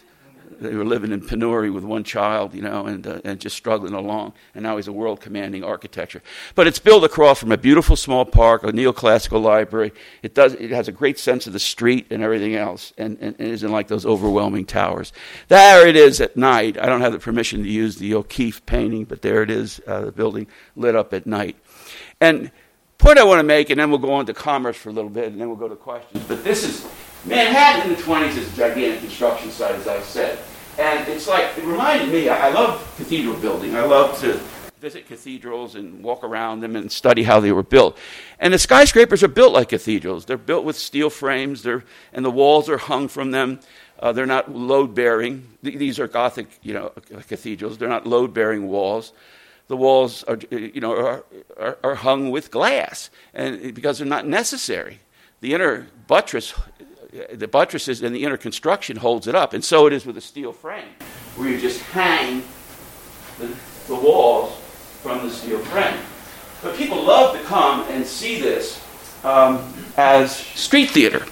they were living in penury with one child, you know, and, uh, and just struggling along. And now he's a world commanding architecture. But it's built across from a beautiful small park, a neoclassical library. It, does, it has a great sense of the street and everything else, and, and, and isn't like those overwhelming towers. There it is at night. I don't have the permission to use the O'Keeffe painting, but there it is, uh, the building lit up at night. And point I want to make, and then we'll go on to commerce for a little bit, and then we'll go to questions. But this is Manhattan in the 20s is a gigantic construction site, as I said. And it's like, it reminded me, I, love cathedral building. I love to visit cathedrals and walk around them and study how they were built. And the skyscrapers are built like cathedrals. They're built with steel frames, they're, and the walls are hung from them. Uh, they're not load bearing. These are Gothic, you know, uh, uh, cathedrals. They're not load bearing walls. The walls are, uh, you know, are, are, are hung with glass, and because they're not necessary. The inner buttress the buttresses and the inner construction holds it up. And so it is with a steel frame, where you just hang the, the walls from the steel frame. But people love to come and see this um, as street theater.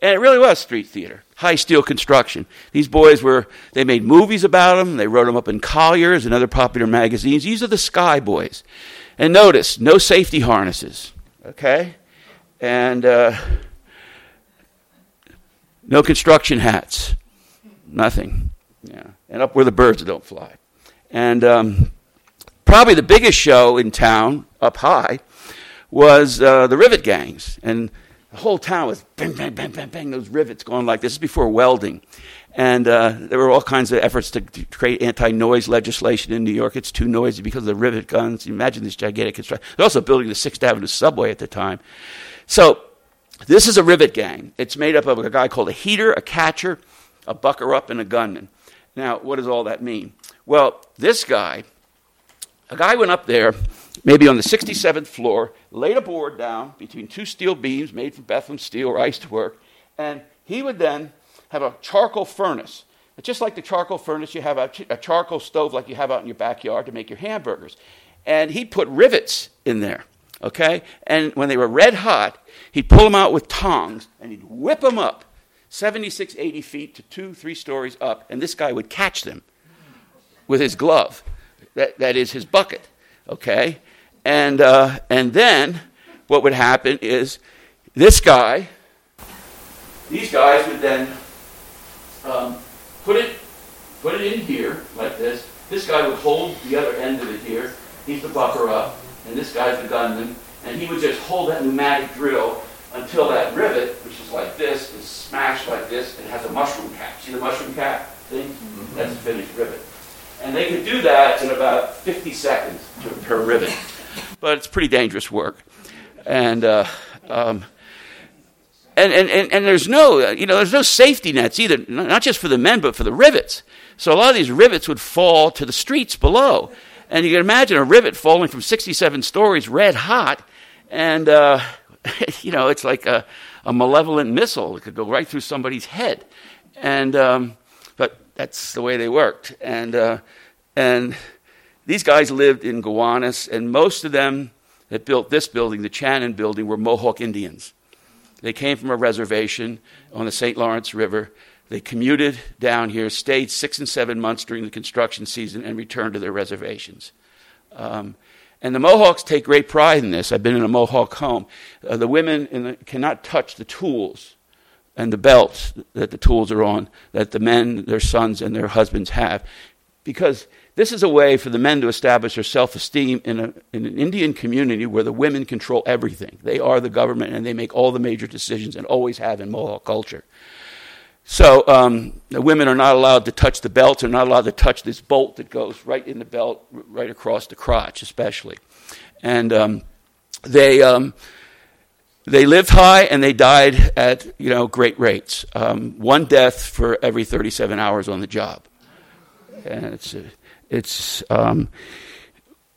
And it really was street theater, high steel construction. These boys were, they made movies about them, they wrote them up in Collier's and other popular magazines. These are the Sky Boys. And notice, no safety harnesses, okay? And uh, no construction hats. Nothing. Yeah. And up where the birds don't fly. And um, probably the biggest show in town, up high, was uh, the rivet gangs. And the whole town was bang, bang, bang, bang, bang, those rivets going like this. This is before welding. And uh, there were all kinds of efforts to, to create anti noise legislation in New York. It's too noisy because of the rivet guns. Imagine this gigantic construction. They're also building the Sixth Avenue subway at the time. So, this is a rivet gang. It's made up of a guy called a heater, a catcher, a bucker up, and a gunman. Now, what does all that mean? Well, this guy, a guy went up there, maybe on the 67th floor, laid a board down between two steel beams made from Bethlehem steel or I used to work, and he would then have a charcoal furnace. It's just like the charcoal furnace, you have a charcoal stove like you have out in your backyard to make your hamburgers. And he'd put rivets in there, okay? And when they were red hot, he'd pull them out with tongs and he'd whip them up 76, 80 feet to two, three stories up, and this guy would catch them with his glove. That, that is his bucket, okay? And, uh, and then what would happen is this guy, these guys would then um, put, it, put it in here like this. This guy would hold the other end of it here. He's the bucker up, and this guy's the gunman. And he would just hold that pneumatic drill until that rivet, which is like this, is smashed like this and has a mushroom cap. See the mushroom cap thing? Mm-hmm. That's a finished rivet. And they could do that in about 50 seconds to, per rivet. But it's pretty dangerous work. And, uh, um, and, and, and, and there's no, you know, there's no safety nets either, not just for the men, but for the rivets. So a lot of these rivets would fall to the streets below. And you can imagine a rivet falling from 67 stories red hot. And, uh, <laughs> you know, it's like a, a malevolent missile. It could go right through somebody's head. And, um, but that's the way they worked. And, uh, and these guys lived in Gowanus, and most of them that built this building, the Chanin building, were Mohawk Indians. They came from a reservation on the St. Lawrence River. They commuted down here, stayed six and seven months during the construction season, and returned to their reservations. Um, and the Mohawks take great pride in this. I've been in a Mohawk home. Uh, the women the, cannot touch the tools and the belts that the tools are on, that the men, their sons, and their husbands have. Because this is a way for the men to establish their self esteem in, in an Indian community where the women control everything. They are the government and they make all the major decisions and always have in Mohawk culture. So um, the women are not allowed to touch the belts, are not allowed to touch this bolt that goes right in the belt, right across the crotch, especially. And um, they um, they lived high and they died at you know great rates. Um, one death for every 37 hours on the job, and it's it's. Um,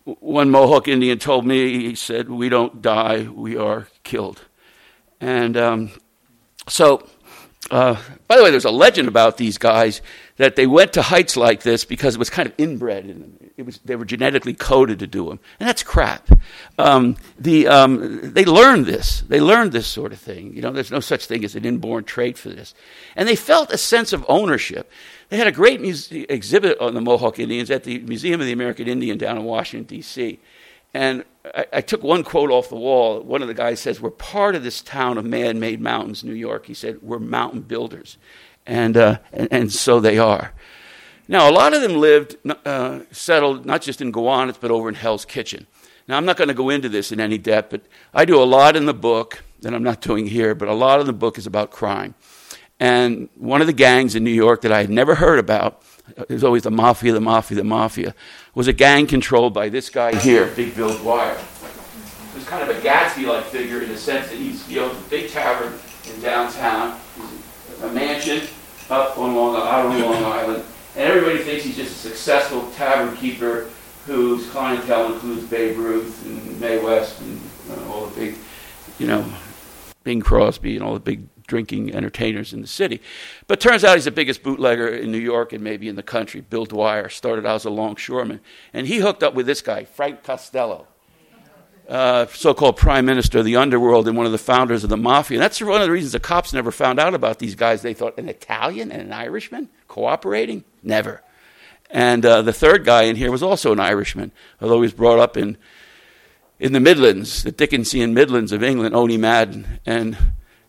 one Mohawk Indian told me, he said, "We don't die, we are killed," and um, so uh, by the way, there's a legend about these guys that they went to heights like this because it was kind of inbred in them. It was, they were genetically coded to do them. And that's crap. Um, the, um, they learned this. They learned this sort of thing. You know, there's no such thing as an inborn trait for this. And they felt a sense of ownership. They had a great muse- exhibit on the Mohawk Indians at the Museum of the American Indian down in Washington, D.C. And I, I, took one quote off the wall. One of the guys says, We're part of this town of man made mountains, New York. He said, We're mountain builders. And, uh, and, and, so they are. Now, a lot of them lived, uh, settled not just in Gowanus, but over in Hell's Kitchen. Now, I'm not going to go into this in any depth, but I do a lot in the book that I'm not doing here, but a lot of the book is about crime. And one of the gangs in New York that I had never heard about there's always the mafia, the mafia, the mafia, was a gang controlled by this guy here, Big Bill Dwyer. He was kind of a Gatsby-like figure in the sense that he's, he owns a big tavern in downtown, a mansion up on Long, on Long Island, and everybody thinks he's just a successful tavern keeper whose clientele includes Babe Ruth and Mae West and all the big, you know, Bing Crosby and all the big drinking entertainers in the city. But turns out he's the biggest bootlegger in New York and maybe in the country. Bill Dwyer started out as a longshoreman. And he hooked up with this guy, Frank Costello, uh, so called prime minister of the underworld and one of the founders of the mafia. And that's one of the reasons the cops never found out about these guys. They thought an Italian and an Irishman cooperating? Never. And uh, the third guy in here was also an Irishman, although he was brought up in in the Midlands, the Dickensian Midlands of England, Owney Madden. And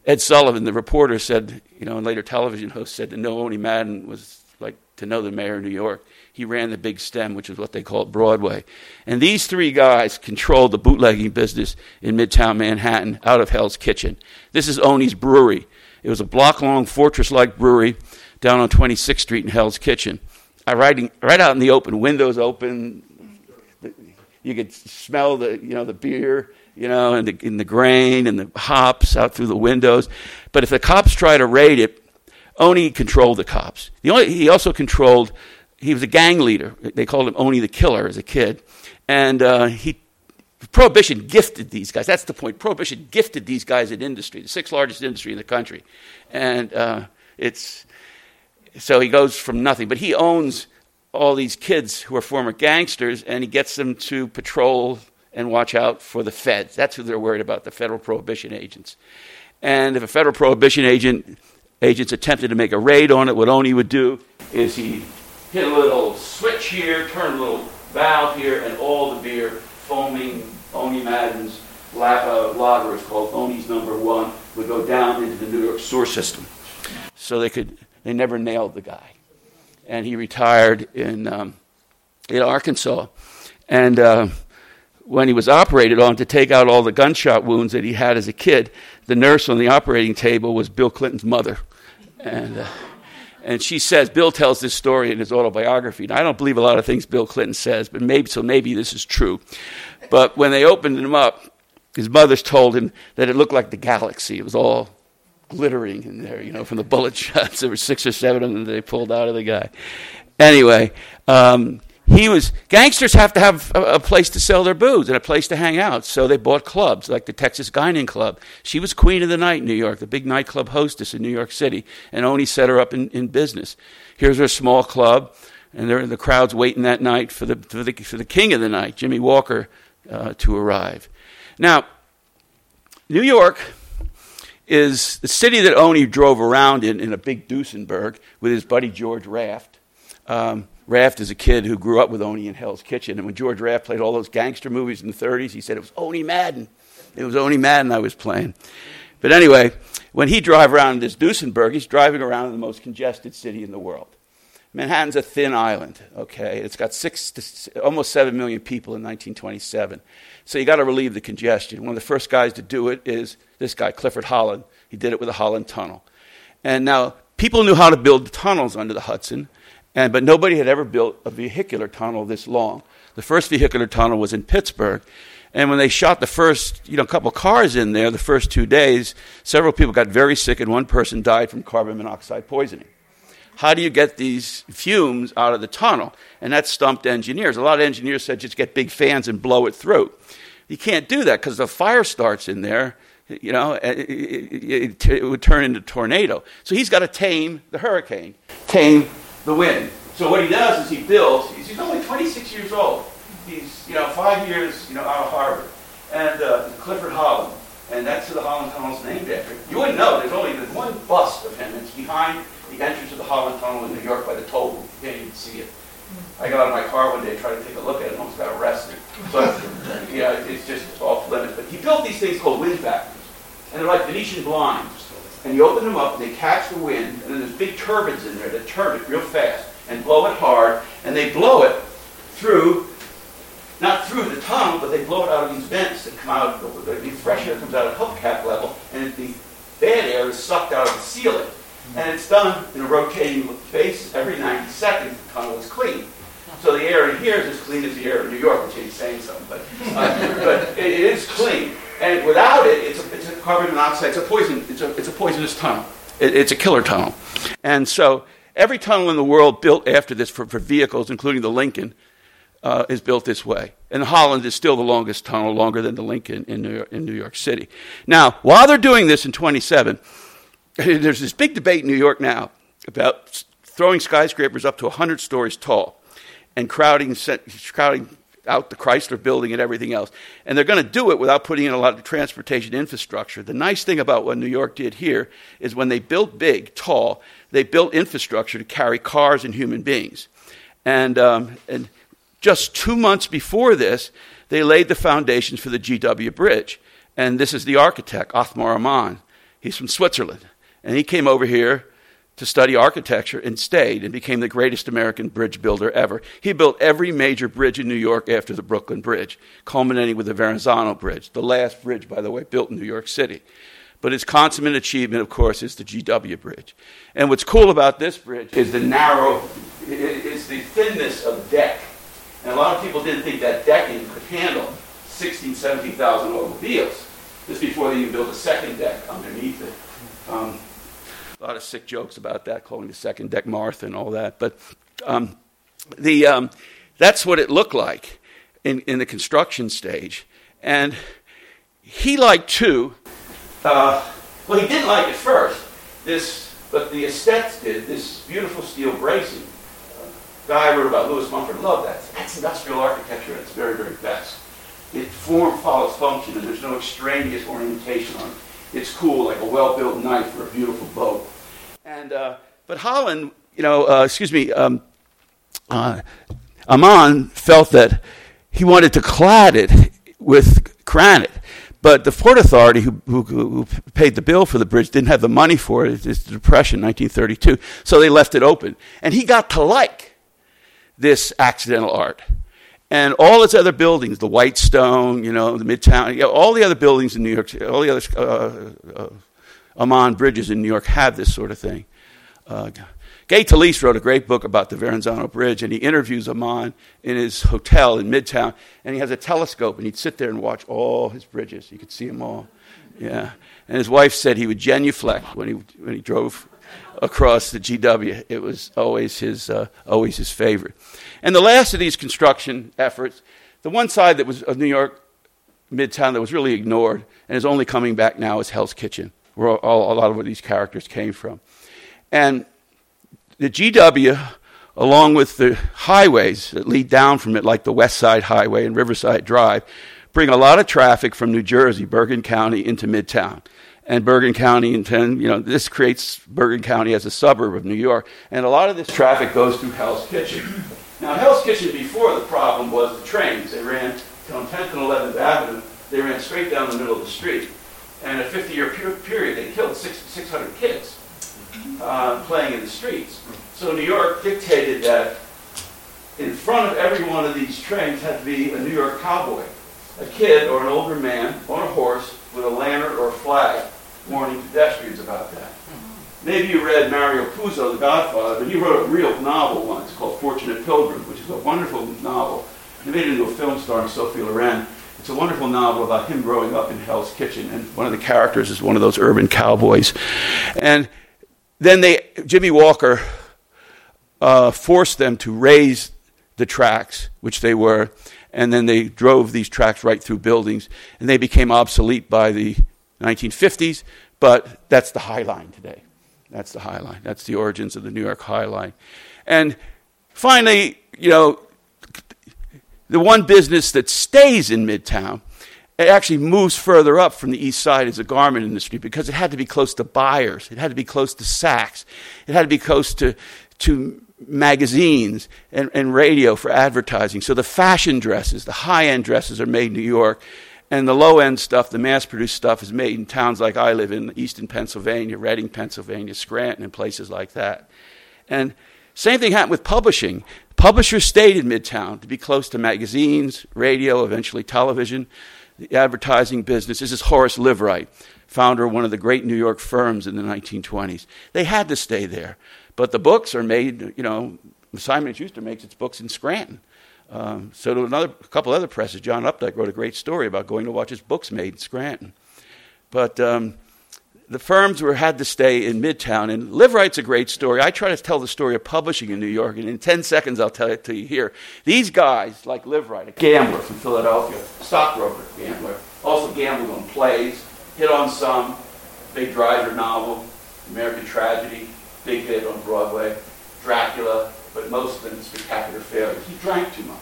Ed Sullivan, the reporter, said, you know, and later television host said that no, Owney Madden was like to know the mayor of New York. He ran the big stem, which is what they call Broadway. And these three guys controlled the bootlegging business in Midtown Manhattan out of Hell's Kitchen. This is Owney's Brewery. It was a block long, fortress like brewery down on 26th Street in Hell's Kitchen. I riding right out in the open, windows open. You could smell the you know the beer, you know, and the, in the grain and the hops out through the windows. But if the cops try to raid it, Owney controlled the cops. The only, he also controlled. He was a gang leader. They called him Owney the Killer as a kid, and uh, he Prohibition gifted these guys. That's the point. Prohibition gifted these guys in industry, the sixth largest industry in the country, and uh, it's so he goes from nothing. But he owns all these kids who are former gangsters, and he gets them to patrol and watch out for the feds. That's who they're worried about, the federal prohibition agents. And if a federal prohibition agent agents attempted to make a raid on it, what Owney would do is he hit a little switch here, turn a little valve here, and all the beer foaming Owney Madden's uh, lager is called Owney's number one, would go down into the New York sewer system. So they could they never nailed the guy. And he retired in, um, in Arkansas. And uh, when he was operated on to take out all the gunshot wounds that he had as a kid, the nurse on the operating table was Bill Clinton's mother. And, uh, and she says, Bill tells this story in his autobiography. And I don't believe a lot of things Bill Clinton says, but maybe, so maybe this is true. But when they opened him up, his mother's told him that it looked like the galaxy. It was all glittering in there, you know, from the bullet <laughs> shots. There were six or seven of them that they pulled out of the guy. Anyway, um, he was gangsters have to have a, a, place to sell their booze and a place to hang out, so they bought clubs like the Texas Guinan Club. She was queen of the night in New York, the big nightclub hostess in New York City, and Owney set her up in, in business. Here's her small club, and the crowds waiting that night for the for the, for the king of the night, Jimmy Walker, uh, to arrive. Now, New York is the city that Owney drove around in in a big Duesenberg with his buddy George Raft. Um, Raft is a kid who grew up with Owney in Hell's Kitchen, and when George Raft played all those gangster movies in the 30s, he said it was Owney Madden. It was Owney Madden I was playing. But anyway, when he drive around in this Duesenberg, he's driving around in the most congested city in the world. Manhattan's a thin island, okay? It's got six to, almost seven million people in 1927. So you got to relieve the congestion. One of the first guys to do it is this guy, Clifford Holland. He did it with the Holland Tunnel. And now people knew how to build tunnels under the Hudson, and, but nobody had ever built a vehicular tunnel this long. The first vehicular tunnel was in Pittsburgh. And when they shot the first, you know, couple cars in there, the first two days, several people got very sick, and one person died from carbon monoxide poisoning. How do you get these fumes out of the tunnel? And that stumped engineers. A lot of engineers said just get big fans and blow it through. You can't do that because the fire starts in there. You know, it, it, it, would turn into a tornado. So he's got to tame the hurricane, tame the wind. So what he does is he builds. He's, he's only 26 years old. He's you know five years you know out of Harvard, and uh, Clifford Holland, and that's who the Holland Tunnel is named after. You wouldn't know. There's only there's one bust of him. It's behind the entrance of the Holland Tunnel in New York by the toll. You can't even see it. I got out of my car one day, tried to take a look at it, and almost got arrested. But, know, it's just off limits. But he built these things called wind factors. And they're like Venetian blinds. And you open them up, and they catch the wind, and then there's big turbines in there that turn it real fast and blow it hard, and they blow it through, not through the tunnel, but they blow it out of these vents that come out, of the, the fresh air comes out at hubcap level, and the bad air is sucked out of the ceiling. And it's done in a rotating basis. Every 90 seconds, the tunnel is clean. So the air in here is as clean as the air in New York, which ain't saying something, but, uh, <laughs> but it, it is clean. And without it, it's a, it's a carbon monoxide. It's a poison. It's a, it's a poisonous tunnel. It, it's a killer tunnel. And so every tunnel in the world built after this for, for vehicles, including the Lincoln, uh, is built this way. And Holland is still the longest tunnel, longer than the Lincoln in New York, in New York City. Now, while they're doing this in 27, <laughs> there's this big debate in New York now about throwing skyscrapers up to 100 stories tall and crowding, crowding out the Chrysler building and everything else. And they're going to do it without putting in a lot of transportation infrastructure. The nice thing about what New York did here is when they built big, tall, they built infrastructure to carry cars and human beings. And, um, and just two months before this, they laid the foundations for the GW Bridge. And this is the architect, Othmar Ammann. He's from Switzerland. And he came over here to study architecture and stayed and became the greatest American bridge builder ever. He built every major bridge in New York after the Brooklyn Bridge, culminating with the Verrazano Bridge, the last bridge, by the way, built in New York City. But his consummate achievement, of course, is the GW Bridge. And what's cool about this bridge is the narrow, is the thinness of deck. And a lot of people didn't think that decking could handle 16, 17,000 automobiles. This before they even built a second deck underneath it. Um, a lot of sick jokes about that, calling the second deck Martha and all that. But um, the, um, that's what it looked like in, in the construction stage. And he liked too, uh, well, he didn't like it first, this, but the aesthetics did, this beautiful steel bracing. Guy wrote about Lewis Mumford, love that. That's industrial architecture at its very, very best. It form follows function, and there's no extraneous orientation on it. It's cool, like a well-built knife or a beautiful boat. And uh, but Holland, you know, uh, excuse me, um, uh, Ammann felt that he wanted to clad it with granite. But the Port Authority, who, who, who, paid the bill for the bridge, didn't have the money for it. It's the Depression, 1932. So they left it open. And he got to like this accidental art. And all its other buildings, the White Stone, you know, the Midtown, you know, all the other buildings in New York, City, all the other uh, uh, Ammann bridges in New York have this sort of thing. Uh, Gay Talese wrote a great book about the Verrazano Bridge, and he interviews Ammann in his hotel in Midtown, and he has a telescope, and he'd sit there and watch all his bridges. You could see them all. Yeah. And his wife said he would genuflect when he, when he drove across the GW. It was always his, uh, always his favorite. And the last of these construction efforts, the one side that was of New York Midtown that was really ignored and is only coming back now is Hell's Kitchen, where all, a lot of these characters came from. And the GW, along with the highways that lead down from it, like the West Side Highway and Riverside Drive, bring a lot of traffic from New Jersey, Bergen County, into Midtown and Bergen County and you know this creates Bergen County as a suburb of New York and a lot of this traffic goes through Hell's Kitchen now, Hell's Kitchen before the problem was the trains. They ran on 10th and 11th Avenue. They ran straight down the middle of the street. And a 50-year period, they killed 600 kids uh, playing in the streets. So New York dictated that in front of every one of these trains had to be a New York cowboy, a kid or an older man on a horse with a lantern or a flag warning pedestrians about that. Maybe you read Mario Puzo, The Godfather, but he wrote a real novel once called Fortunate Pilgrim, which is a wonderful novel. They made it into a film starring Sophie Loren. It's a wonderful novel about him growing up in Hell's Kitchen, and one of the characters is one of those urban cowboys. And then they, Jimmy Walker uh, forced them to raise the tracks, which they were, and then they drove these tracks right through buildings, and they became obsolete by the 1950s, but that's the High Line today. That's the High Line. That's the origins of the New York High Line. And finally, you know, the one business that stays in Midtown it actually moves further up from the east side as a garment industry because it had to be close to buyers. It had to be close to Saks. It had to be close to, to magazines and, and radio for advertising. So the fashion dresses, the high end dresses are made in New York. And the low end stuff, the mass produced stuff, is made in towns like I live in, eastern Pennsylvania, Reading, Pennsylvania, Scranton, and places like that. And same thing happened with publishing. Publishers stayed in Midtown to be close to magazines, radio, eventually television, the advertising business. This is Horace Liveright, founder of one of the great New York firms in the 1920s. They had to stay there. But the books are made, you know, Simon & Schuster makes its books in Scranton. Um, so to another, a couple other presses, John Updike wrote a great story about going to watch his books made in Scranton. But um, the firms were had to stay in Midtown, and Liveright's a great story. I try to tell the story of publishing in New York, and in 10 seconds I'll tell it to you here. These guys, like Liveright, a gambler from Philadelphia, stockbroker, gambler, also gambled on plays, hit on some, big Dreiser novel, American Tragedy, big hit on Broadway, Dracula, but most of them spectacular failures. He drank too much.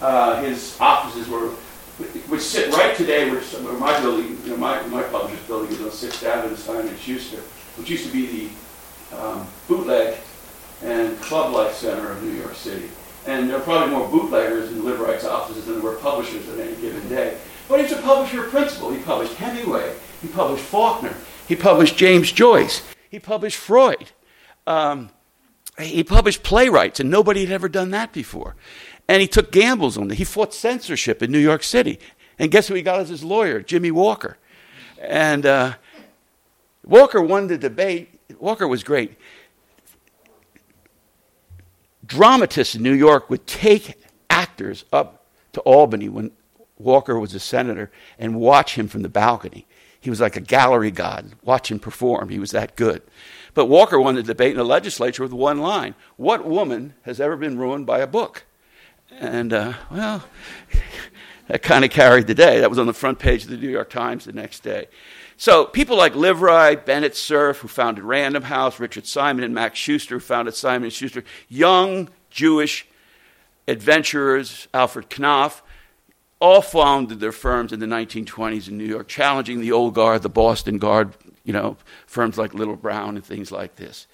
Uh, his offices were, which sit right today where, my building, you know, my, my publisher's building is on 6th Avenue, Simon & Schuster, which used to be the um, bootleg and club-like center of New York City. And there are probably more bootleggers in Liveright's offices than there were publishers at any given day. But he's a publisher principal. He published Hemingway. He published Faulkner. He published James Joyce. He published Freud. um, he published playwrights, and nobody had ever done that before. And he took gambles on it. He fought censorship in New York City. And guess who he got as his lawyer? Jimmy Walker. And uh, Walker won the debate. Walker was great. Dramatists in New York would take actors up to Albany when Walker was a senator and watch him from the balcony. He was like a gallery god. Watch him perform. He was that good. But Walker won the debate in the legislature with one line What woman has ever been ruined by a book? And, uh, well, <laughs> that kind of carried the day. That was on the front page of the New York Times the next day. So people like Liveright, Bennett Cerf, who founded Random House, Richard Simon and Max Schuster, who founded Simon and Schuster, young Jewish adventurers, Alfred Knopf, all founded their firms in the 1920s in New York, challenging the old guard, the Boston guard, you know, firms like Little Brown and things like this.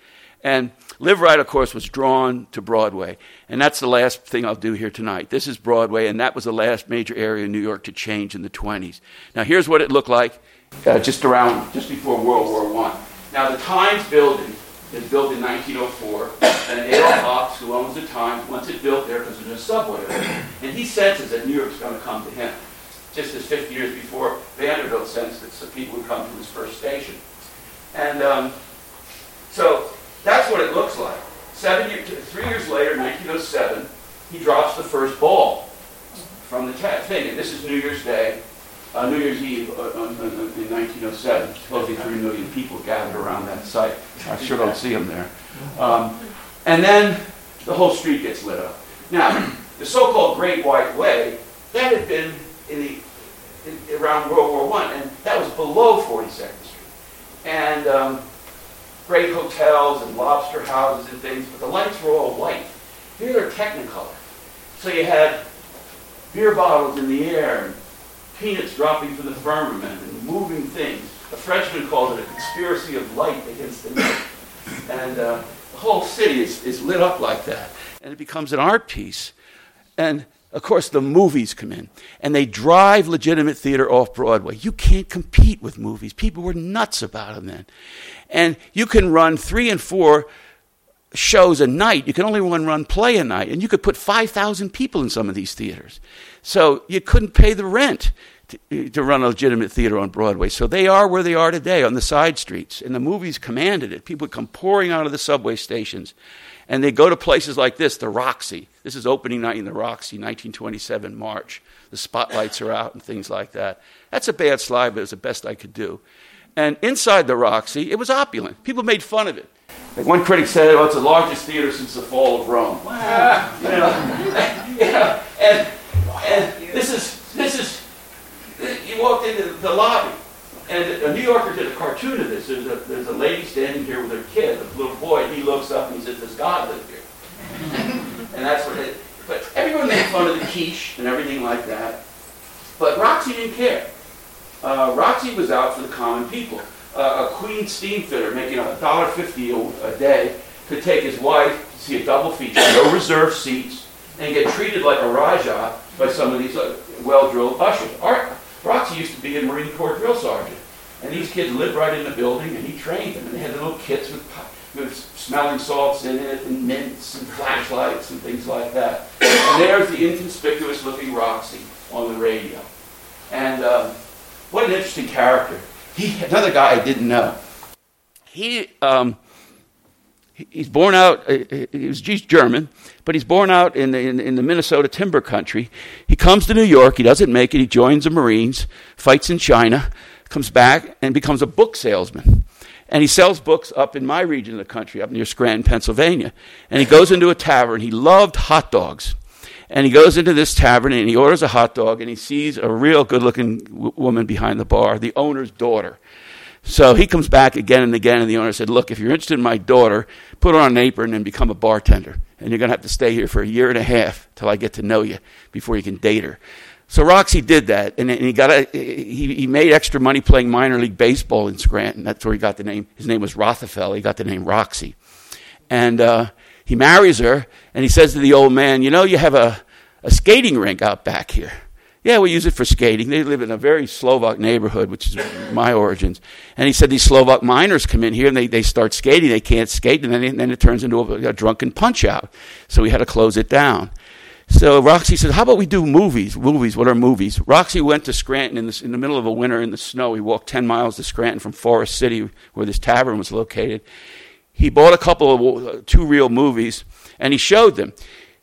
And Liveright, of course, was drawn to Broadway. And that's the last thing I'll do here tonight. This is Broadway, and that was the last major area in New York to change in the 20s. Now, here's what it looked like uh, just around, just before World War I. Now, the Times building is built in 1904, and Adolph Ochs, who owns the Times, wants it built there because there's a subway there. And he senses that New York's going to come to him, just as 50 years before Vanderbilt sensed that some people would come to his first station. And um, so that's what it looks like. Seven years, three years later, 1907, he drops the first ball from the thing. And this is New Year's Day, uh, New Year's Eve uh, uh, uh in 1907. Supposedly three million people gathered around that site. I sure don't see them there. Um, and then the whole street gets lit up. Now, the so-called Great White Way, that had been in the in, around World War One, and that was below 42nd Street. And um, great hotels and lobster houses and things, but the lights were all white. Here they're technicolor. So you had beer bottles in the air and peanuts dropping from the firmament and moving things. A Frenchman called it a conspiracy of light against the night. And uh, the whole city is, is lit up like that. And it becomes an art piece. And of course, the movies come in and they drive legitimate theater off Broadway. You can't compete with movies. People were nuts about them then. And you can run three and four shows a night. You can only run one play a night. And you could put 5,000 people in some of these theaters. So you couldn't pay the rent to, to run a legitimate theater on Broadway. So they are where they are today on the side streets. And the movies commanded it. People would come pouring out of the subway stations and they go to places like this, the Roxy. This is opening night in the Roxy, 1927 March. The spotlights are out and things like that. That's a bad slide, but it's the best I could do. And inside the Roxy, it was opulent. People made fun of it. Like one critic said, "Oh, it's the largest theater since the fall of Rome." <laughs> you know, <laughs> you know, and and this is this is you walked into the lobby, and a New Yorker did a cartoon of this. There's a, there's a lady standing here with her kid, a little boy, and he looks up and he says, Does God live here? <laughs> and that's what it But everyone made fun of the quiche and everything like that. But Roxy didn't care. Uh, Roxy was out for the common people. Uh, a Queen steamfitter making $1.50 a day could take his wife to see a double feature, no reserved seats, and get treated like a Rajah by some of these uh, well-drilled ushers. Our, Roxy used to be a Marine Corps drill sergeant. And these kids lived right in the building, and he trained them. And they had little kits with, with smelling salts in it, and mints, and flashlights, and things like that. And there's the inconspicuous looking Roxy on the radio. And um, what an interesting character. He, another guy I didn't know. He, um, he's born out, he was German, but he's born out in the, in, in, the Minnesota timber country. He comes to New York, he doesn't make it, he joins the Marines, fights in China, comes back and becomes a book salesman. And he sells books up in my region of the country, up near Scranton, Pennsylvania. And he goes into a tavern. He loved hot dogs. And he goes into this tavern and he orders a hot dog and he sees a real good looking w- woman behind the bar, the owner's daughter. So he comes back again and again, and the owner said, Look, if you're interested in my daughter, put her on an apron and become a bartender. And you're going to have to stay here for a year and a half till I get to know you before you can date her. So Roxy did that, and he got a, he, he made extra money playing minor league baseball in Scranton. That's where he got the name. His name was Rothafel. He got the name Roxy, and uh, he marries her, and he says to the old man, "You know, you have a, a skating rink out back here." Yeah, we use it for skating. They live in a very Slovak neighborhood, which is my origins. And he said these Slovak miners come in here and they, they start skating. They can't skate, and then, and then it turns into a, a drunken punch out. So we had to close it down. So Roxy said, How about we do movies? Movies, what are movies? Roxy went to Scranton in, in the middle of a winter in the snow. He walked 10 miles to Scranton from Forest City, where this tavern was located. He bought a couple of uh, two reel movies and he showed them.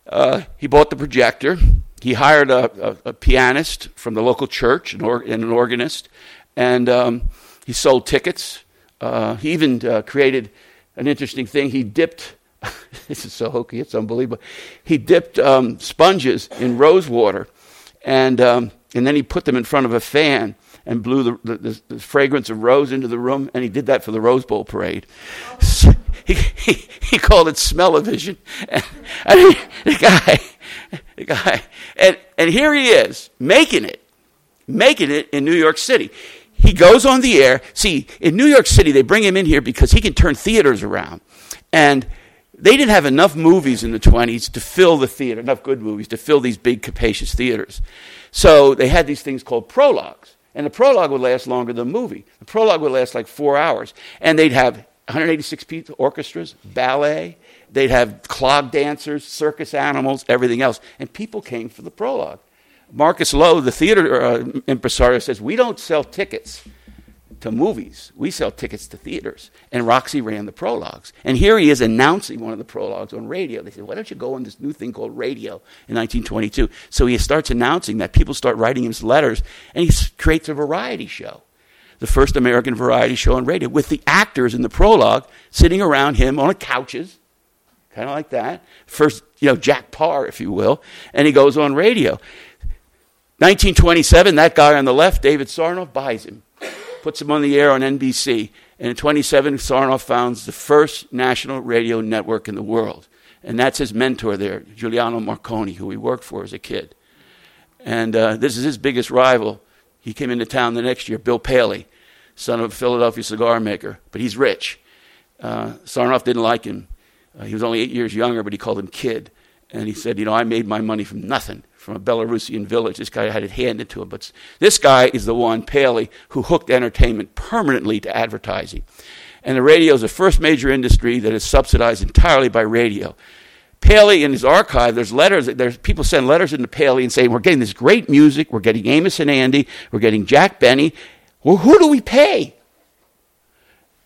Uh, he bought the projector. He hired a, a, a pianist from the local church and, or, and an organist, and um, he sold tickets. Uh, he even uh, created an interesting thing. He dipped <laughs> this is so hokey, it's unbelievable. He dipped um, sponges in rose water, and, um, and then he put them in front of a fan and blew the, the, the, fragrance of rose into the room, and he did that for the Rose Bowl parade. So <laughs> he, he, he, called it smell-o-vision. <laughs> And, and the guy, guy, and, and here he is, making it, making it in New York City. He goes on the air. See, in New York City, they bring him in here because he can turn theaters around. And they didn't have enough movies in the 20s to fill the theater, enough good movies to fill these big, capacious theaters. So they had these things called prologues. And the prologue would last longer than the movie. The prologue would last like four hours. And they'd have 186 piece orchestras, ballet, they'd have clog dancers, circus animals, everything else. And people came for the prologue. Marcus Loew, the theater uh, impresario, says, We don't sell tickets to movies. We sell tickets to theaters. And Roxy ran the prologues. And here he is announcing one of the prologues on radio. They said, Why don't you go on this new thing called radio in 1922? So he starts announcing that. People start writing him letters, and he creates a variety show. The first American variety show on radio with the actors in the prologue sitting around him on couches, kind of like that. First, you know, Jack Paar, if you will. And he goes on radio. 1927, that guy on the left, David Sarnoff, buys him puts him on the air on NBC. And in 27, Sarnoff founds the first national radio network in the world. And that's his mentor there, Giuliano Marconi, who he worked for as a kid. And uh, this is his biggest rival. He came into town the next year, Bill Paley, son of a Philadelphia cigar maker, but he's rich. Uh, Sarnoff didn't like him. Uh, he was only eight years younger, but he called him kid. And he said, You know, I made my money from nothing from a Belarusian village. This guy had it handed to him. But this guy is the one, Paley, who hooked entertainment permanently to advertising. And the radio is the first major industry that is subsidized entirely by radio. Paley in his archive, there's letters, there's people send letters into Paley and saying, We're getting this great music, we're getting Amos and Andy, we're getting Jack Benny. Well, who do we pay?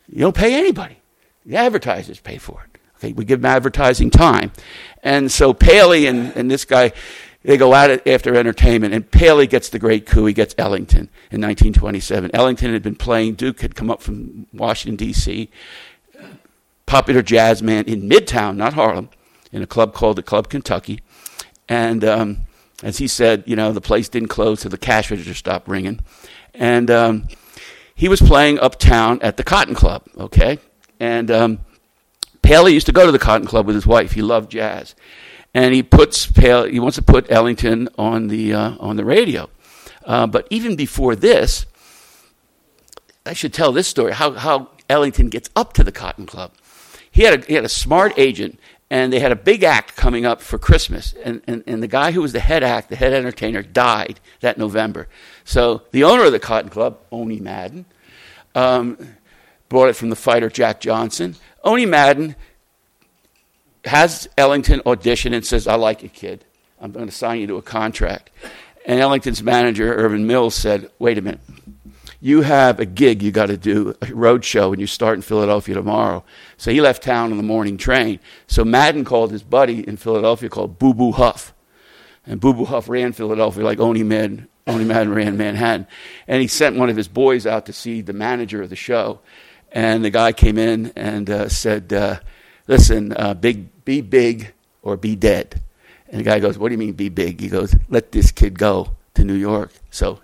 You don't pay anybody. The advertisers pay for it. Okay, we give advertising time. And so Paley and, and this guy, they go it after entertainment, and Paley gets the great coup. He gets Ellington in 1927. Ellington had been playing, Duke had come up from Washington, D.C., popular jazz man in Midtown, not Harlem, in a club called the Club Kentucky. And um, as he said, you know, the place didn't close, so the cash register stopped ringing. And um, he was playing uptown at the Cotton Club, okay? And um, Paley used to go to the Cotton Club with his wife. He loved jazz and he puts he wants to put Ellington on the uh, on the radio. Uh, but even before this, I should tell this story how how Ellington gets up to the Cotton Club. He had a, he had a smart agent, and they had a big act coming up for Christmas. And, and, and the guy who was the head act, the head entertainer, died that November. So the owner of the Cotton Club, Owney Madden, um, bought it from the fighter Jack Johnson. Owney Madden has Ellington audition and says, I like you, kid. I'm going to sign you to a contract. And Ellington's manager, Irvin Mills, said, Wait a minute. You have a gig you got to do, a road show, and you start in Philadelphia tomorrow. So he left town on the morning train. So Madden called his buddy in Philadelphia called Boo Boo Hoff. And Boo Boo Hoff ran Philadelphia like Owney Madden, Owney Madden ran Manhattan. And he sent one of his boys out to see the manager of the show. And the guy came in and uh, said, uh, Listen, uh, big be big or be dead. And the guy goes, What do you mean be big? He goes, Let this kid go to New York. So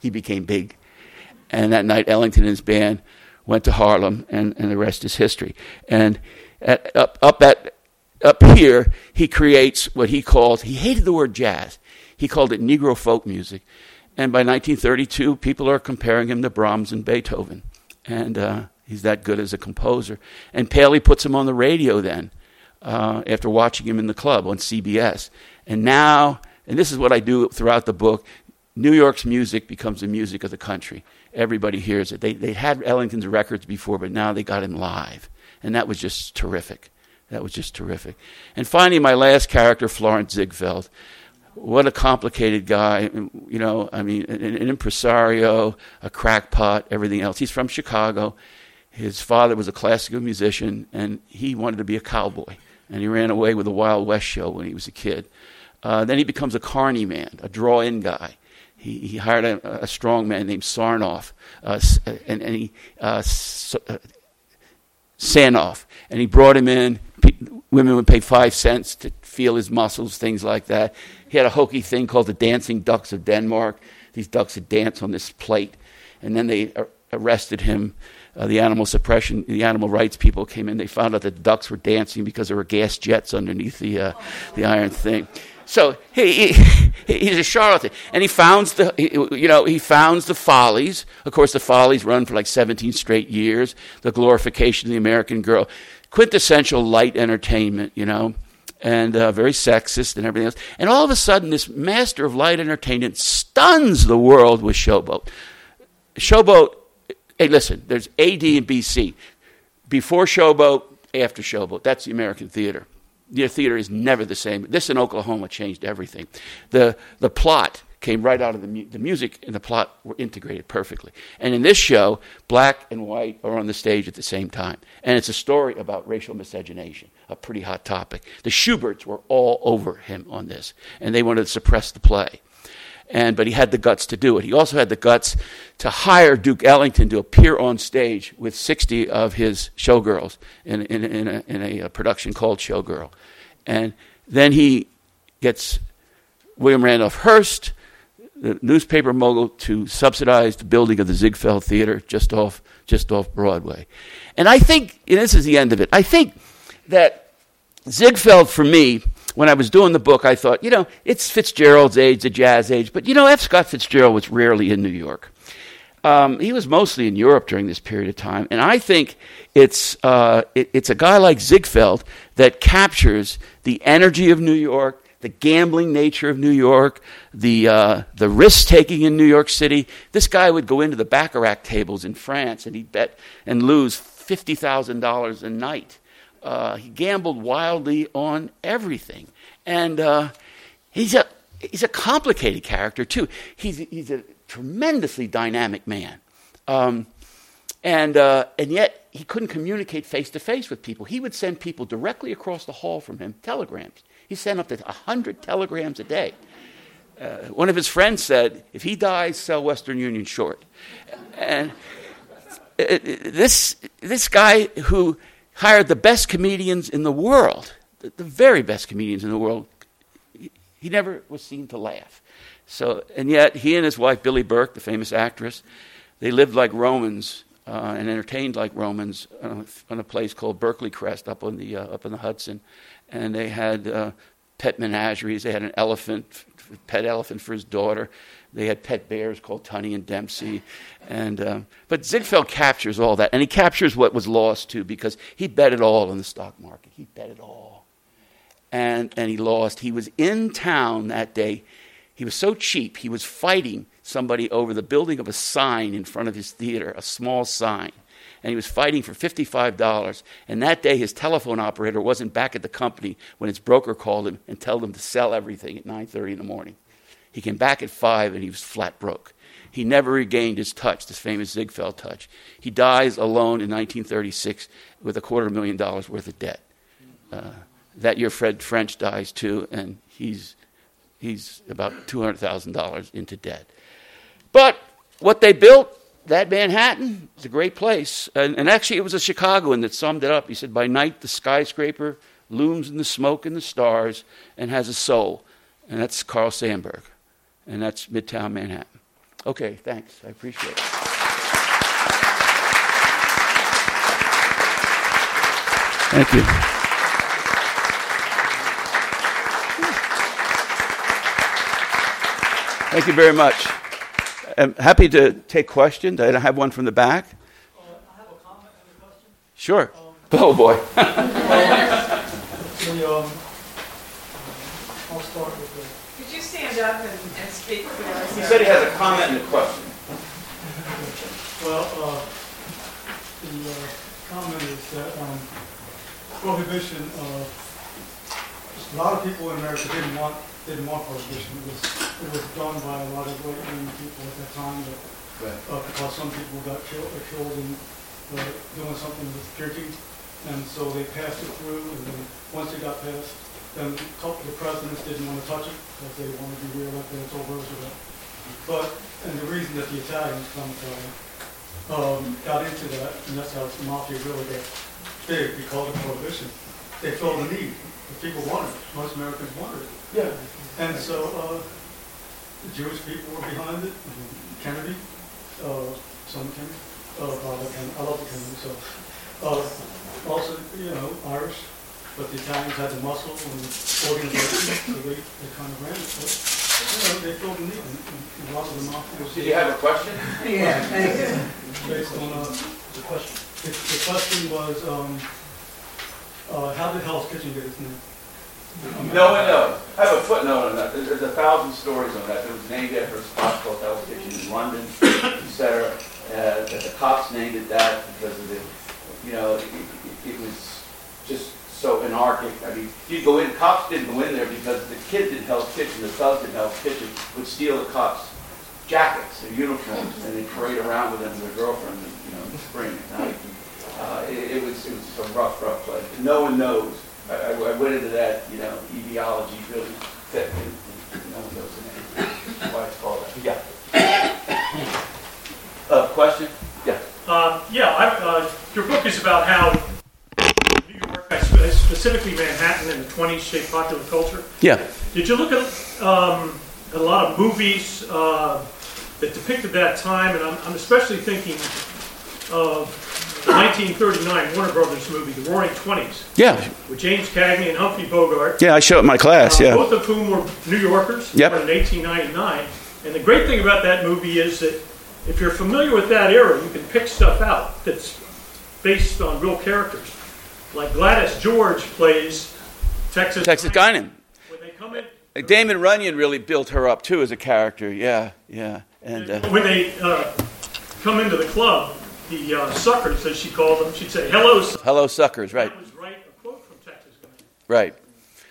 he became big. And that night, Ellington and his band went to Harlem, and, and the rest is history. And at, up, up, at, up here, he creates what he calls, he hated the word jazz. He called it Negro folk music. And by 1932, people are comparing him to Brahms and Beethoven. And uh, he's that good as a composer. And Paley puts him on the radio then uh, after watching him in the club on CBS. And now and this is what I do throughout the book. New York's music becomes the music of the country. Everybody hears it. They, they had Ellington's records before, but now they got him live. And that was just terrific. That was just terrific. And finally, my last character, Florence Ziegfeld. What a complicated guy. You know, I mean, an, an impresario, a crackpot, everything else. He's from Chicago. His father was a classical musician, and he wanted to be a cowboy. And he ran away with the Wild West show when he was a kid. Uh, then he becomes a carny man, a draw in guy. He, he hired a, a, strong man named Sarnoff, uh, and, and, he, uh, uh, Sanoff, and he brought him in. Women would pay five cents to feel his muscles, things like that. He had a hokey thing called the Dancing Ducks of Denmark. These ducks would dance on this plate, and then they arrested him. Uh, the animal suppression, the animal rights people came in. They found out that the ducks were dancing because there were gas jets underneath the uh, the iron thing. So he, he, he's a charlatan, and he founds the you know he founds the Follies. Of course, the Follies run for like 17 straight years. The glorification of the American girl, quintessential light entertainment, you know, and uh, very sexist and everything else. And all of a sudden, this master of light entertainment stuns the world with Showboat. Showboat. Hey, listen. There's AD and BC. Before Showboat, after Showboat. That's the American theater the theater is never the same. This in Oklahoma changed everything. The, the plot came right out of the, mu- the music and the plot were integrated perfectly. And in this show, black and white are on the stage at the same time. And it's a story about racial miscegenation, a pretty hot topic. The Shuberts were all over him on this, and they wanted to suppress the play and but he had the guts to do it. He also had the guts to hire Duke Ellington to appear on stage with 60 of his showgirls in, in, in, a, in a, a production called Showgirl. And then he gets William Randolph Hearst, the newspaper mogul, to subsidize the building of the Ziegfeld Theater just off, just off Broadway. And I think, and this is the end of it, I think that Ziegfeld, for me, when I was doing the book, I thought, you know, it's Fitzgerald's age, the jazz age, but you know, F. Scott Fitzgerald was rarely in New York. Um, he was mostly in Europe during this period of time, and I think it's uh, it, it's a guy like Ziegfeld that captures the energy of New York, the gambling nature of New York, the uh, the risk taking in New York City. This guy would go into the baccarat tables in France and he'd bet and lose fifty thousand dollars a night uh, he gambled wildly on everything, and uh, he's a he's a complicated character too. He's he's a tremendously dynamic man, um, and uh, and yet he couldn't communicate face to face with people. He would send people directly across the hall from him telegrams. He sent up to hundred telegrams a day. Uh, one of his friends said, "If he dies, sell Western Union short." And uh, this this guy who hired the best comedians in the world, the, the very best comedians in the world. He, he, never was seen to laugh. So, and yet he and his wife Billie Burke, the famous actress, they lived like Romans uh, and entertained like Romans on a, on a, place called Burkeley Crest up on the uh, up in the Hudson, and they had uh, pet menageries. They had an elephant, pet elephant for his daughter. They had pet bears called Tunny and Dempsey. And, uh, but Ziegfeld captures all that. And he captures what was lost too because he bet it all on the stock market. He bet it all. And, and he lost. He was in town that day. He was so cheap, he was fighting somebody over the building of a sign in front of his theater, a small sign. And he was fighting for $55. And that day, his telephone operator wasn't back at the company when his broker called him and told him to sell everything at 9.30 in the morning. He came back at five and he was flat broke. He never regained his touch, this famous Ziegfeld touch. He dies alone in 1936 with a quarter million dollars worth of debt. Uh, that year, Fred French dies too, and he's, he's about $200,000 into debt. But what they built, that Manhattan, is a great place. And, and actually, it was a Chicagoan that summed it up. He said, By night, the skyscraper looms in the smoke and the stars and has a soul. And that's Carl Sandburg and that's Midtown Manhattan. Okay, thanks. I appreciate it. Thank you. Thank you very much. I'm happy to take questions. I have one from the back. Uh, I have a comment and a question. Sure. Um, oh boy. <laughs> the, um, I'll start with the, Could you stand up and, and speak for us? He said he has a comment and a question. well, uh, the, uh, comment is that, um, prohibition, uh, a lot of people in America didn't want, didn't want prohibition. It was, it was done by a lot of right-wing people at that time, but, uh, because some people got killed, uh, killed in, uh, doing something with drinking. And so they passed it through, and then, once it got passed, then a couple of presidents didn't want to touch it, because they wanted to be reelected until Roosevelt. But, and the reason that the Italians come from, um, got into that, and that's how the mafia really got big, called of prohibition. They felt the need, the people wanted it, most Americans wanted it. Yeah. And so, uh, the Jewish people were behind it, and Kennedy, uh, son of Kennedy, uh, father Kennedy, I love the Kennedy, so. Uh, also, you know, Irish, but the Italians had the muscle and organization, so they, they kind of ran it, but, you know, they filled the need, and, and a lot of the mafia was. Did you have a question? Yeah. Based on, uh, the question. The, the question was, um, uh, how did Hell's Kitchen get its name? No one knows. I have a footnote on that. There's, there's a thousand stories on that. It was named after a spot called Hell's Kitchen in London, etc. Uh, that the cops named it that because of the, you know, it, it, it was just so anarchic. I mean, you go in, cops didn't go in there because the kids in Hell's Kitchen, the thugs in Hell's Kitchen, would steal the cops' jackets, their uniforms, and they'd parade around with them with their girlfriend, you know, in the spring at night. Uh, it, it was it was a rough, rough place. No one knows. I, I, I went into that, you know, ideology really thick, and, and no one knows the name. Why it's called that. Yeah. Uh, question? Yeah. Uh, yeah, I, uh, your book is about how New York, specifically Manhattan in the 20s, shaped popular culture. Yeah. Did you look at um, a lot of movies uh, that depicted that time? And I'm, I'm especially thinking of the 1939 Warner Brothers movie, The Roaring Twenties, Yeah. with James Cagney and Humphrey Bogart. Yeah, I show it in my class. Uh, Yeah. Both of whom were New Yorkers, Yep. in 1899. And the great thing about that movie is that if you're familiar with that era, you can pick stuff out that's based on real characters. Like Gladys George plays Texas. Texas Guinan. When they come in, Damon Runyon really built her up too as a character. Yeah, yeah. And uh, when they uh, come into the club, the uh, suckers, as she called them, she'd say, "Hello." suckers." hello, suckers. Right. That was right. A quote from Texas. Right.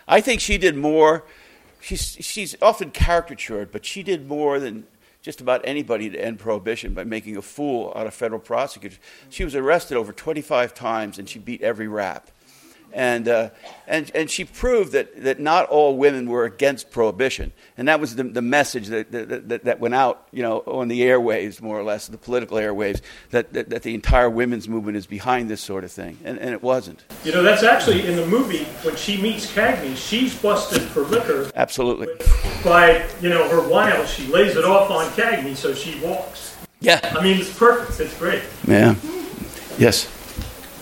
I think she did more. She's she's often caricatured, but she did more than just about anybody to end prohibition by making a fool out of federal prosecutors. She was arrested over 25 times, and she beat every rap. And, uh, and, and she proved that, that not all women were against prohibition. And that was the, the message that, that, that, that went out you know, on the airwaves, more or less, the political airwaves, that, that, that the entire women's movement is behind this sort of thing. And, and it wasn't. You know, that's actually in the movie when she meets Cagney. She's busted for liquor Absolutely. by you know her wiles. She lays it off on Cagney, so she walks. Yeah. I mean, it's perfect. It's great. Yeah. Yes.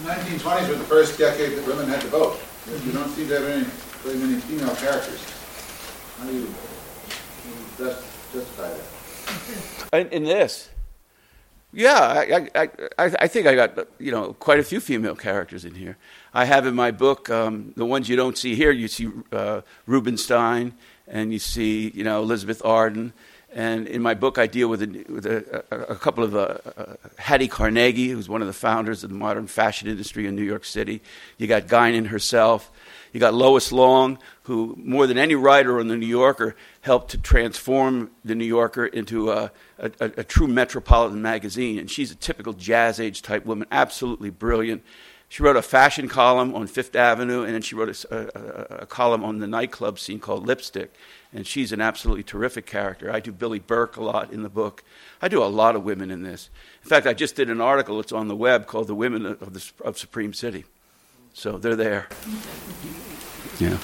The 1920s were the first decade that women had to vote. You don't seem to have any, very many female characters. How do you just justify that? In, this, yeah, I, I, I, I think I got you know quite a few female characters in here. I have in my book um, the ones you don't see here. You see uh, Rubinstein, and you see you know Elizabeth Arden, and in my book I deal with a, with a, a, couple of uh, uh, Hattie Carnegie, who's one of the founders of the modern fashion industry in New York City. You got Guinan herself. You got Lois Long, who more than any writer on the New Yorker helped to transform the New Yorker into a, a, a, a true metropolitan magazine. And she's a typical jazz age type woman, absolutely brilliant. She wrote a fashion column on Fifth Avenue, and then she wrote a, a, a column on the nightclub scene called Lipstick. And she's an absolutely terrific character. I do Billie Burke a lot in the book. I do a lot of women in this. In fact, I just did an article. that's on the web called "The Women of, the, of Supreme City." So they're there. Yeah.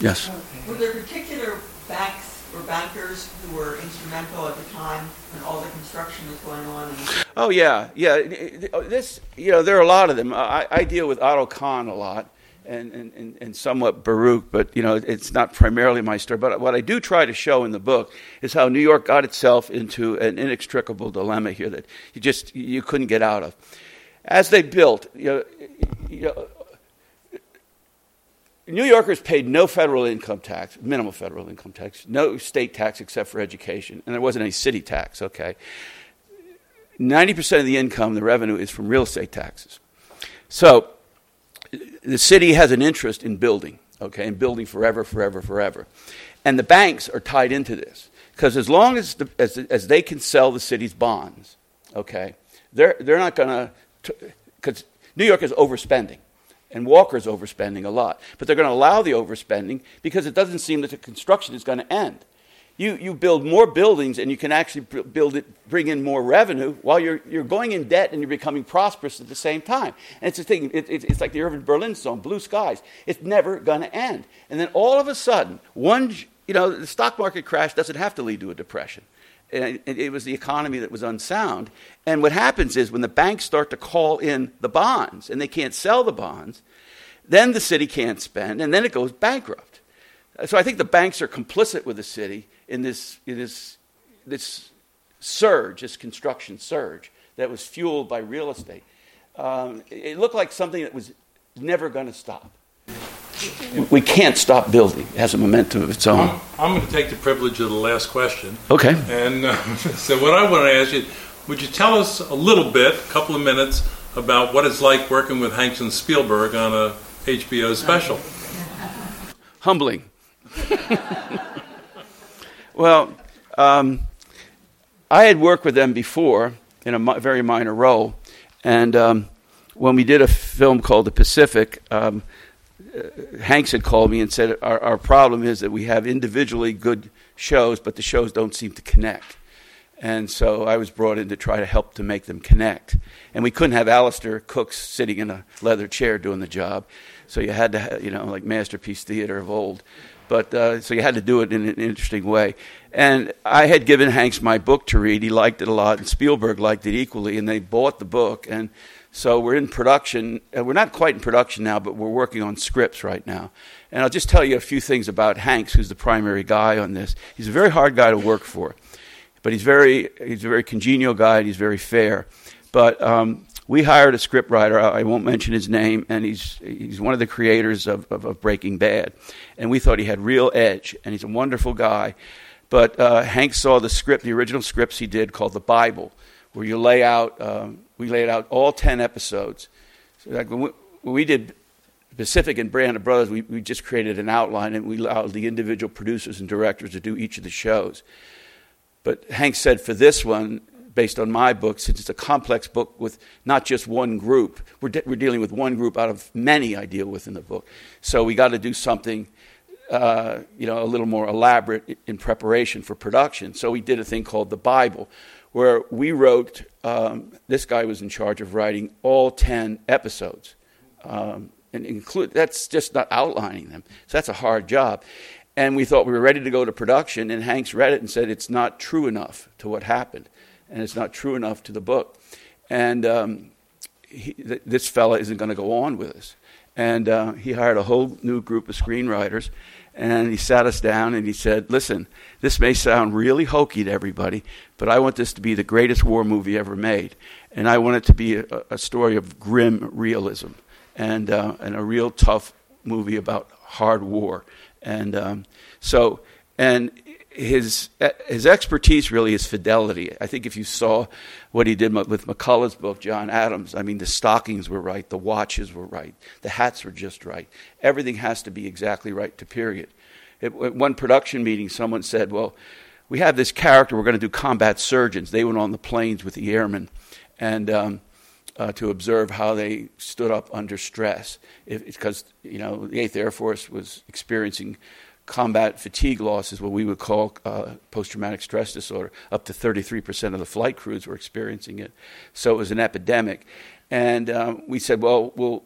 Yes. Were there particular banks or bankers who were instrumental at the time when all the construction was going on? Oh yeah, yeah. This, you know, there are a lot of them. I, I deal with Otto Kahn a lot, and, and, and, somewhat Baruch, but you know, it's not primarily my story. But what I do try to show in the book is how New York got itself into an inextricable dilemma here that you just you couldn't get out of. As they built, you know, you know New Yorkers paid no federal income tax, minimal federal income tax, no state tax except for education, and there wasn't any city tax, okay? 90% of the income, the revenue, is from real estate taxes. So the city has an interest in building, okay, and building forever, forever, forever. And the banks are tied into this. Because as long as, the, as, as they can sell the city's bonds, okay, they're, they're not going to, because New York is overspending. And Walker's overspending a lot. But they're going to allow the overspending because it doesn't seem that the construction is going to end. You, you build more buildings and you can actually build it, bring in more revenue while you're, you're going in debt and you're becoming prosperous at the same time. And it's a thing, it, it, it's like the Irving Berlin song, Blue Skies. It's never going to end. And then all of a sudden, one, you know, the stock market crash doesn't have to lead to a depression. And it was the economy that was unsound. And what happens is when the banks start to call in the bonds and they can't sell the bonds, then the city can't spend and then it goes bankrupt. So I think the banks are complicit with the city in this, in this, this surge, this construction surge that was fueled by real estate. Um, it looked like something that was never going to stop. We can't stop building. It has a momentum of its own. I'm, I'm going to take the privilege of the last question. Okay. And uh, <laughs> so, what I want to ask you, would you tell us a little bit, a couple of minutes, about what it's like working with Hanks and Spielberg on a HBO special? Humbling. <laughs> well, um, I had worked with them before in a mi- very minor role, and um, when we did a film called The Pacific, um, uh, Hanks had called me and said, our, our problem is that we have individually good shows, but the shows don't seem to connect. And so I was brought in to try to help to make them connect. And we couldn't have Alistair Cookes sitting in a leather chair doing the job. So you had to, you know, like Masterpiece Theater of old. But uh, so you had to do it in an interesting way. And I had given Hanks my book to read. He liked it a lot, and Spielberg liked it equally. And they bought the book. And so we're in production. We're not quite in production now, but we're working on scripts right now. And I'll just tell you a few things about Hanks, who's the primary guy on this. He's a very hard guy to work for, but he's very he's a very congenial guy. and He's very fair. But um, we hired a scriptwriter. I won't mention his name, and he's he's one of the creators of, of, of Breaking Bad, and we thought he had real edge, and he's a wonderful guy. But uh, Hank saw the script, the original scripts he did called the Bible, where you lay out. Um, we laid out all ten episodes. So like when, we, when we did Pacific and Band of Brothers, we, we just created an outline, and we allowed the individual producers and directors to do each of the shows. But Hank said for this one, based on my book, since it's a complex book with not just one group. We're, de- we're dealing with one group out of many I deal with in the book. So we got to do something, uh, you know, a little more elaborate in preparation for production. So we did a thing called the Bible, where we wrote. Um, this guy was in charge of writing all ten episodes, um, and include that's just not outlining them. So that's a hard job. And we thought we were ready to go to production, and Hanks read it and said it's not true enough to what happened and it's not true enough to the book. And um, he, th- this fella isn't going to go on with us. And uh, he hired a whole new group of screenwriters, and he sat us down and he said, Listen, this may sound really hokey to everybody, but I want this to be the greatest war movie ever made. And I want it to be a, a story of grim realism and, uh, and a real tough movie about hard war. And um, so, and his his expertise really is fidelity. I think if you saw what he did with McCullough's book, John Adams, I mean, the stockings were right, the watches were right, the hats were just right. Everything has to be exactly right to period. At one production meeting, someone said, "Well, we have this character. We're going to do combat surgeons. They went on the planes with the airmen, and." Um, uh, to observe how they stood up under stress, because you know the Eighth Air Force was experiencing combat fatigue loss is what we would call uh, post traumatic stress disorder. Up to 33% of the flight crews were experiencing it. So it was an epidemic. And um, we said, well, we'll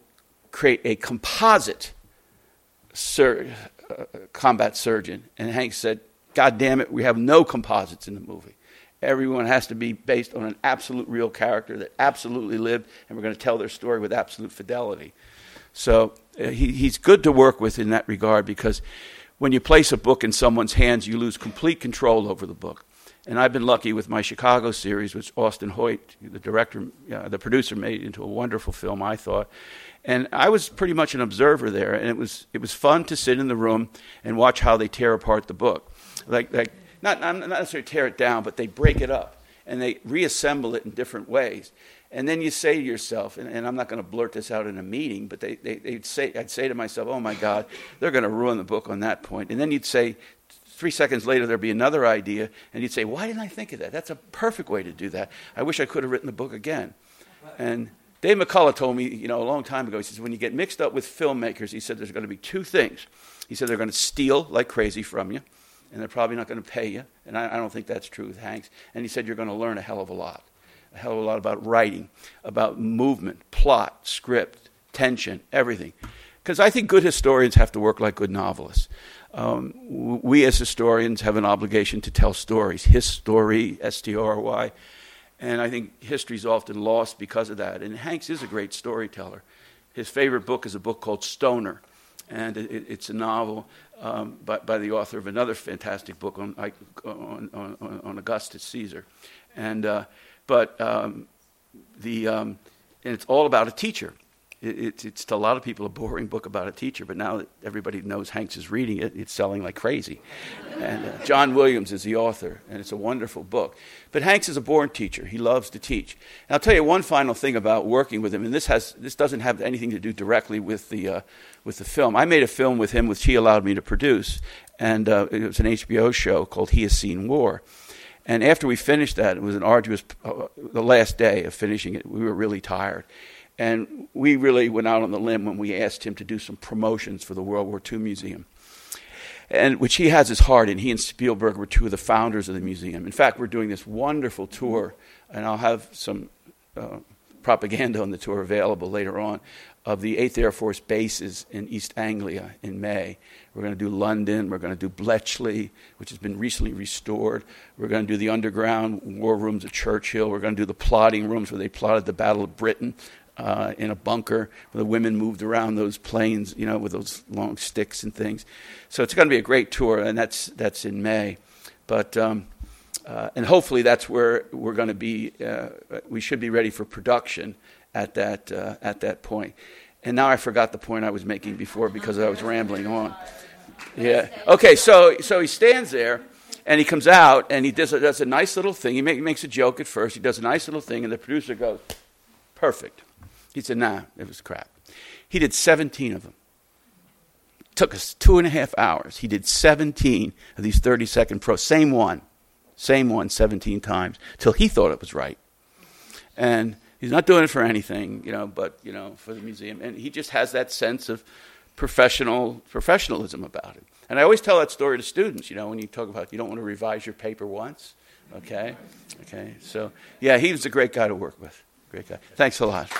create a composite sur- uh, combat surgeon. And Hank said, God damn it, we have no composites in the movie. Everyone has to be based on an absolute real character that absolutely lived, and we're going to tell their story with absolute fidelity. So uh, he, he's good to work with in that regard because when you place a book in someone's hands, you lose complete control over the book. And I've been lucky with my Chicago series, which Austin Hoyt, the director, uh, the producer, made into a wonderful film, I thought. And I was pretty much an observer there, and it was it was fun to sit in the room and watch how they tear apart the book, like like not not necessarily tear it down, but they break it up and they reassemble it in different ways. And then you say to yourself, and, and I'm not going to blurt this out in a meeting, but they, they, would say, I'd say to myself, oh my God, they're going to ruin the book on that point. And then you'd say, three seconds later, there'd be another idea, and you'd say, why didn't I think of that? That's a perfect way to do that. I wish I could have written the book again. And Dave McCullough told me, you know, a long time ago, he says, when you get mixed up with filmmakers, he said there's going to be two things. He said they're going to steal like crazy from you, and they're probably not going to pay you. And I, I don't think that's true with Hanks. And he said you're going to learn a hell of a lot a hell of a lot about writing, about movement, plot, script, tension, everything. Because I think good historians have to work like good novelists. Um, we as historians have an obligation to tell stories. His story, S T R Y. And I think history is often lost because of that. And Hanks is a great storyteller. His favorite book is a book called Stoner. And it, it's a novel um, by, by, the author of another fantastic book on, on, on, on Augustus Caesar. And uh, but um, the, um, and it's all about a teacher. It, it's, it's to a lot of people a boring book about a teacher, but now that everybody knows Hanks is reading it, it's selling like crazy. And uh, John Williams is the author, and it's a wonderful book. But Hanks is a born teacher. He loves to teach. And I'll tell you one final thing about working with him, and this, has, this doesn't have anything to do directly with the, uh, with the film. I made a film with him, which he allowed me to produce, and uh, it was an HBO show called He Has Seen War. And after we finished that, it was an arduous, uh, the last day of finishing it, we were really tired. And we really went out on the limb when we asked him to do some promotions for the World War II Museum, and which he has his heart in. He and Spielberg were two of the founders of the museum. In fact, we're doing this wonderful tour, and I'll have some uh, propaganda on the tour available later on of the 8th Air Force bases in East Anglia in May. We're going to do London. We're going to do Bletchley, which has been recently restored. We're going to do the underground war rooms at Churchill. We're going to do the plotting rooms where they plotted the Battle of Britain uh, in a bunker where the women moved around those planes, you know, with those long sticks and things. So it's going to be a great tour, and that's, that's in May. But, um, uh, and hopefully that's where we're going to be, uh, we should be ready for production at that, uh, at that point. And now I forgot the point I was making before because I was rambling on. Yeah. Okay, so, so he stands there and he comes out and he does a, does a nice little thing. He, make, he makes a joke at first. He does a nice little thing, and the producer goes, Perfect. He said, Nah, it was crap. He did 17 of them. took us two and a half hours. He did 17 of these 30 second pro, same one, same one 17 times, till he thought it was right. And He's not doing it for anything, you know, but you know, for the museum, and he just has that sense of professional professionalism about it. And I always tell that story to students, you know, when you talk about you don't want to revise your paper once, okay, okay. So yeah, he was a great guy to work with. Great guy. Thanks a lot.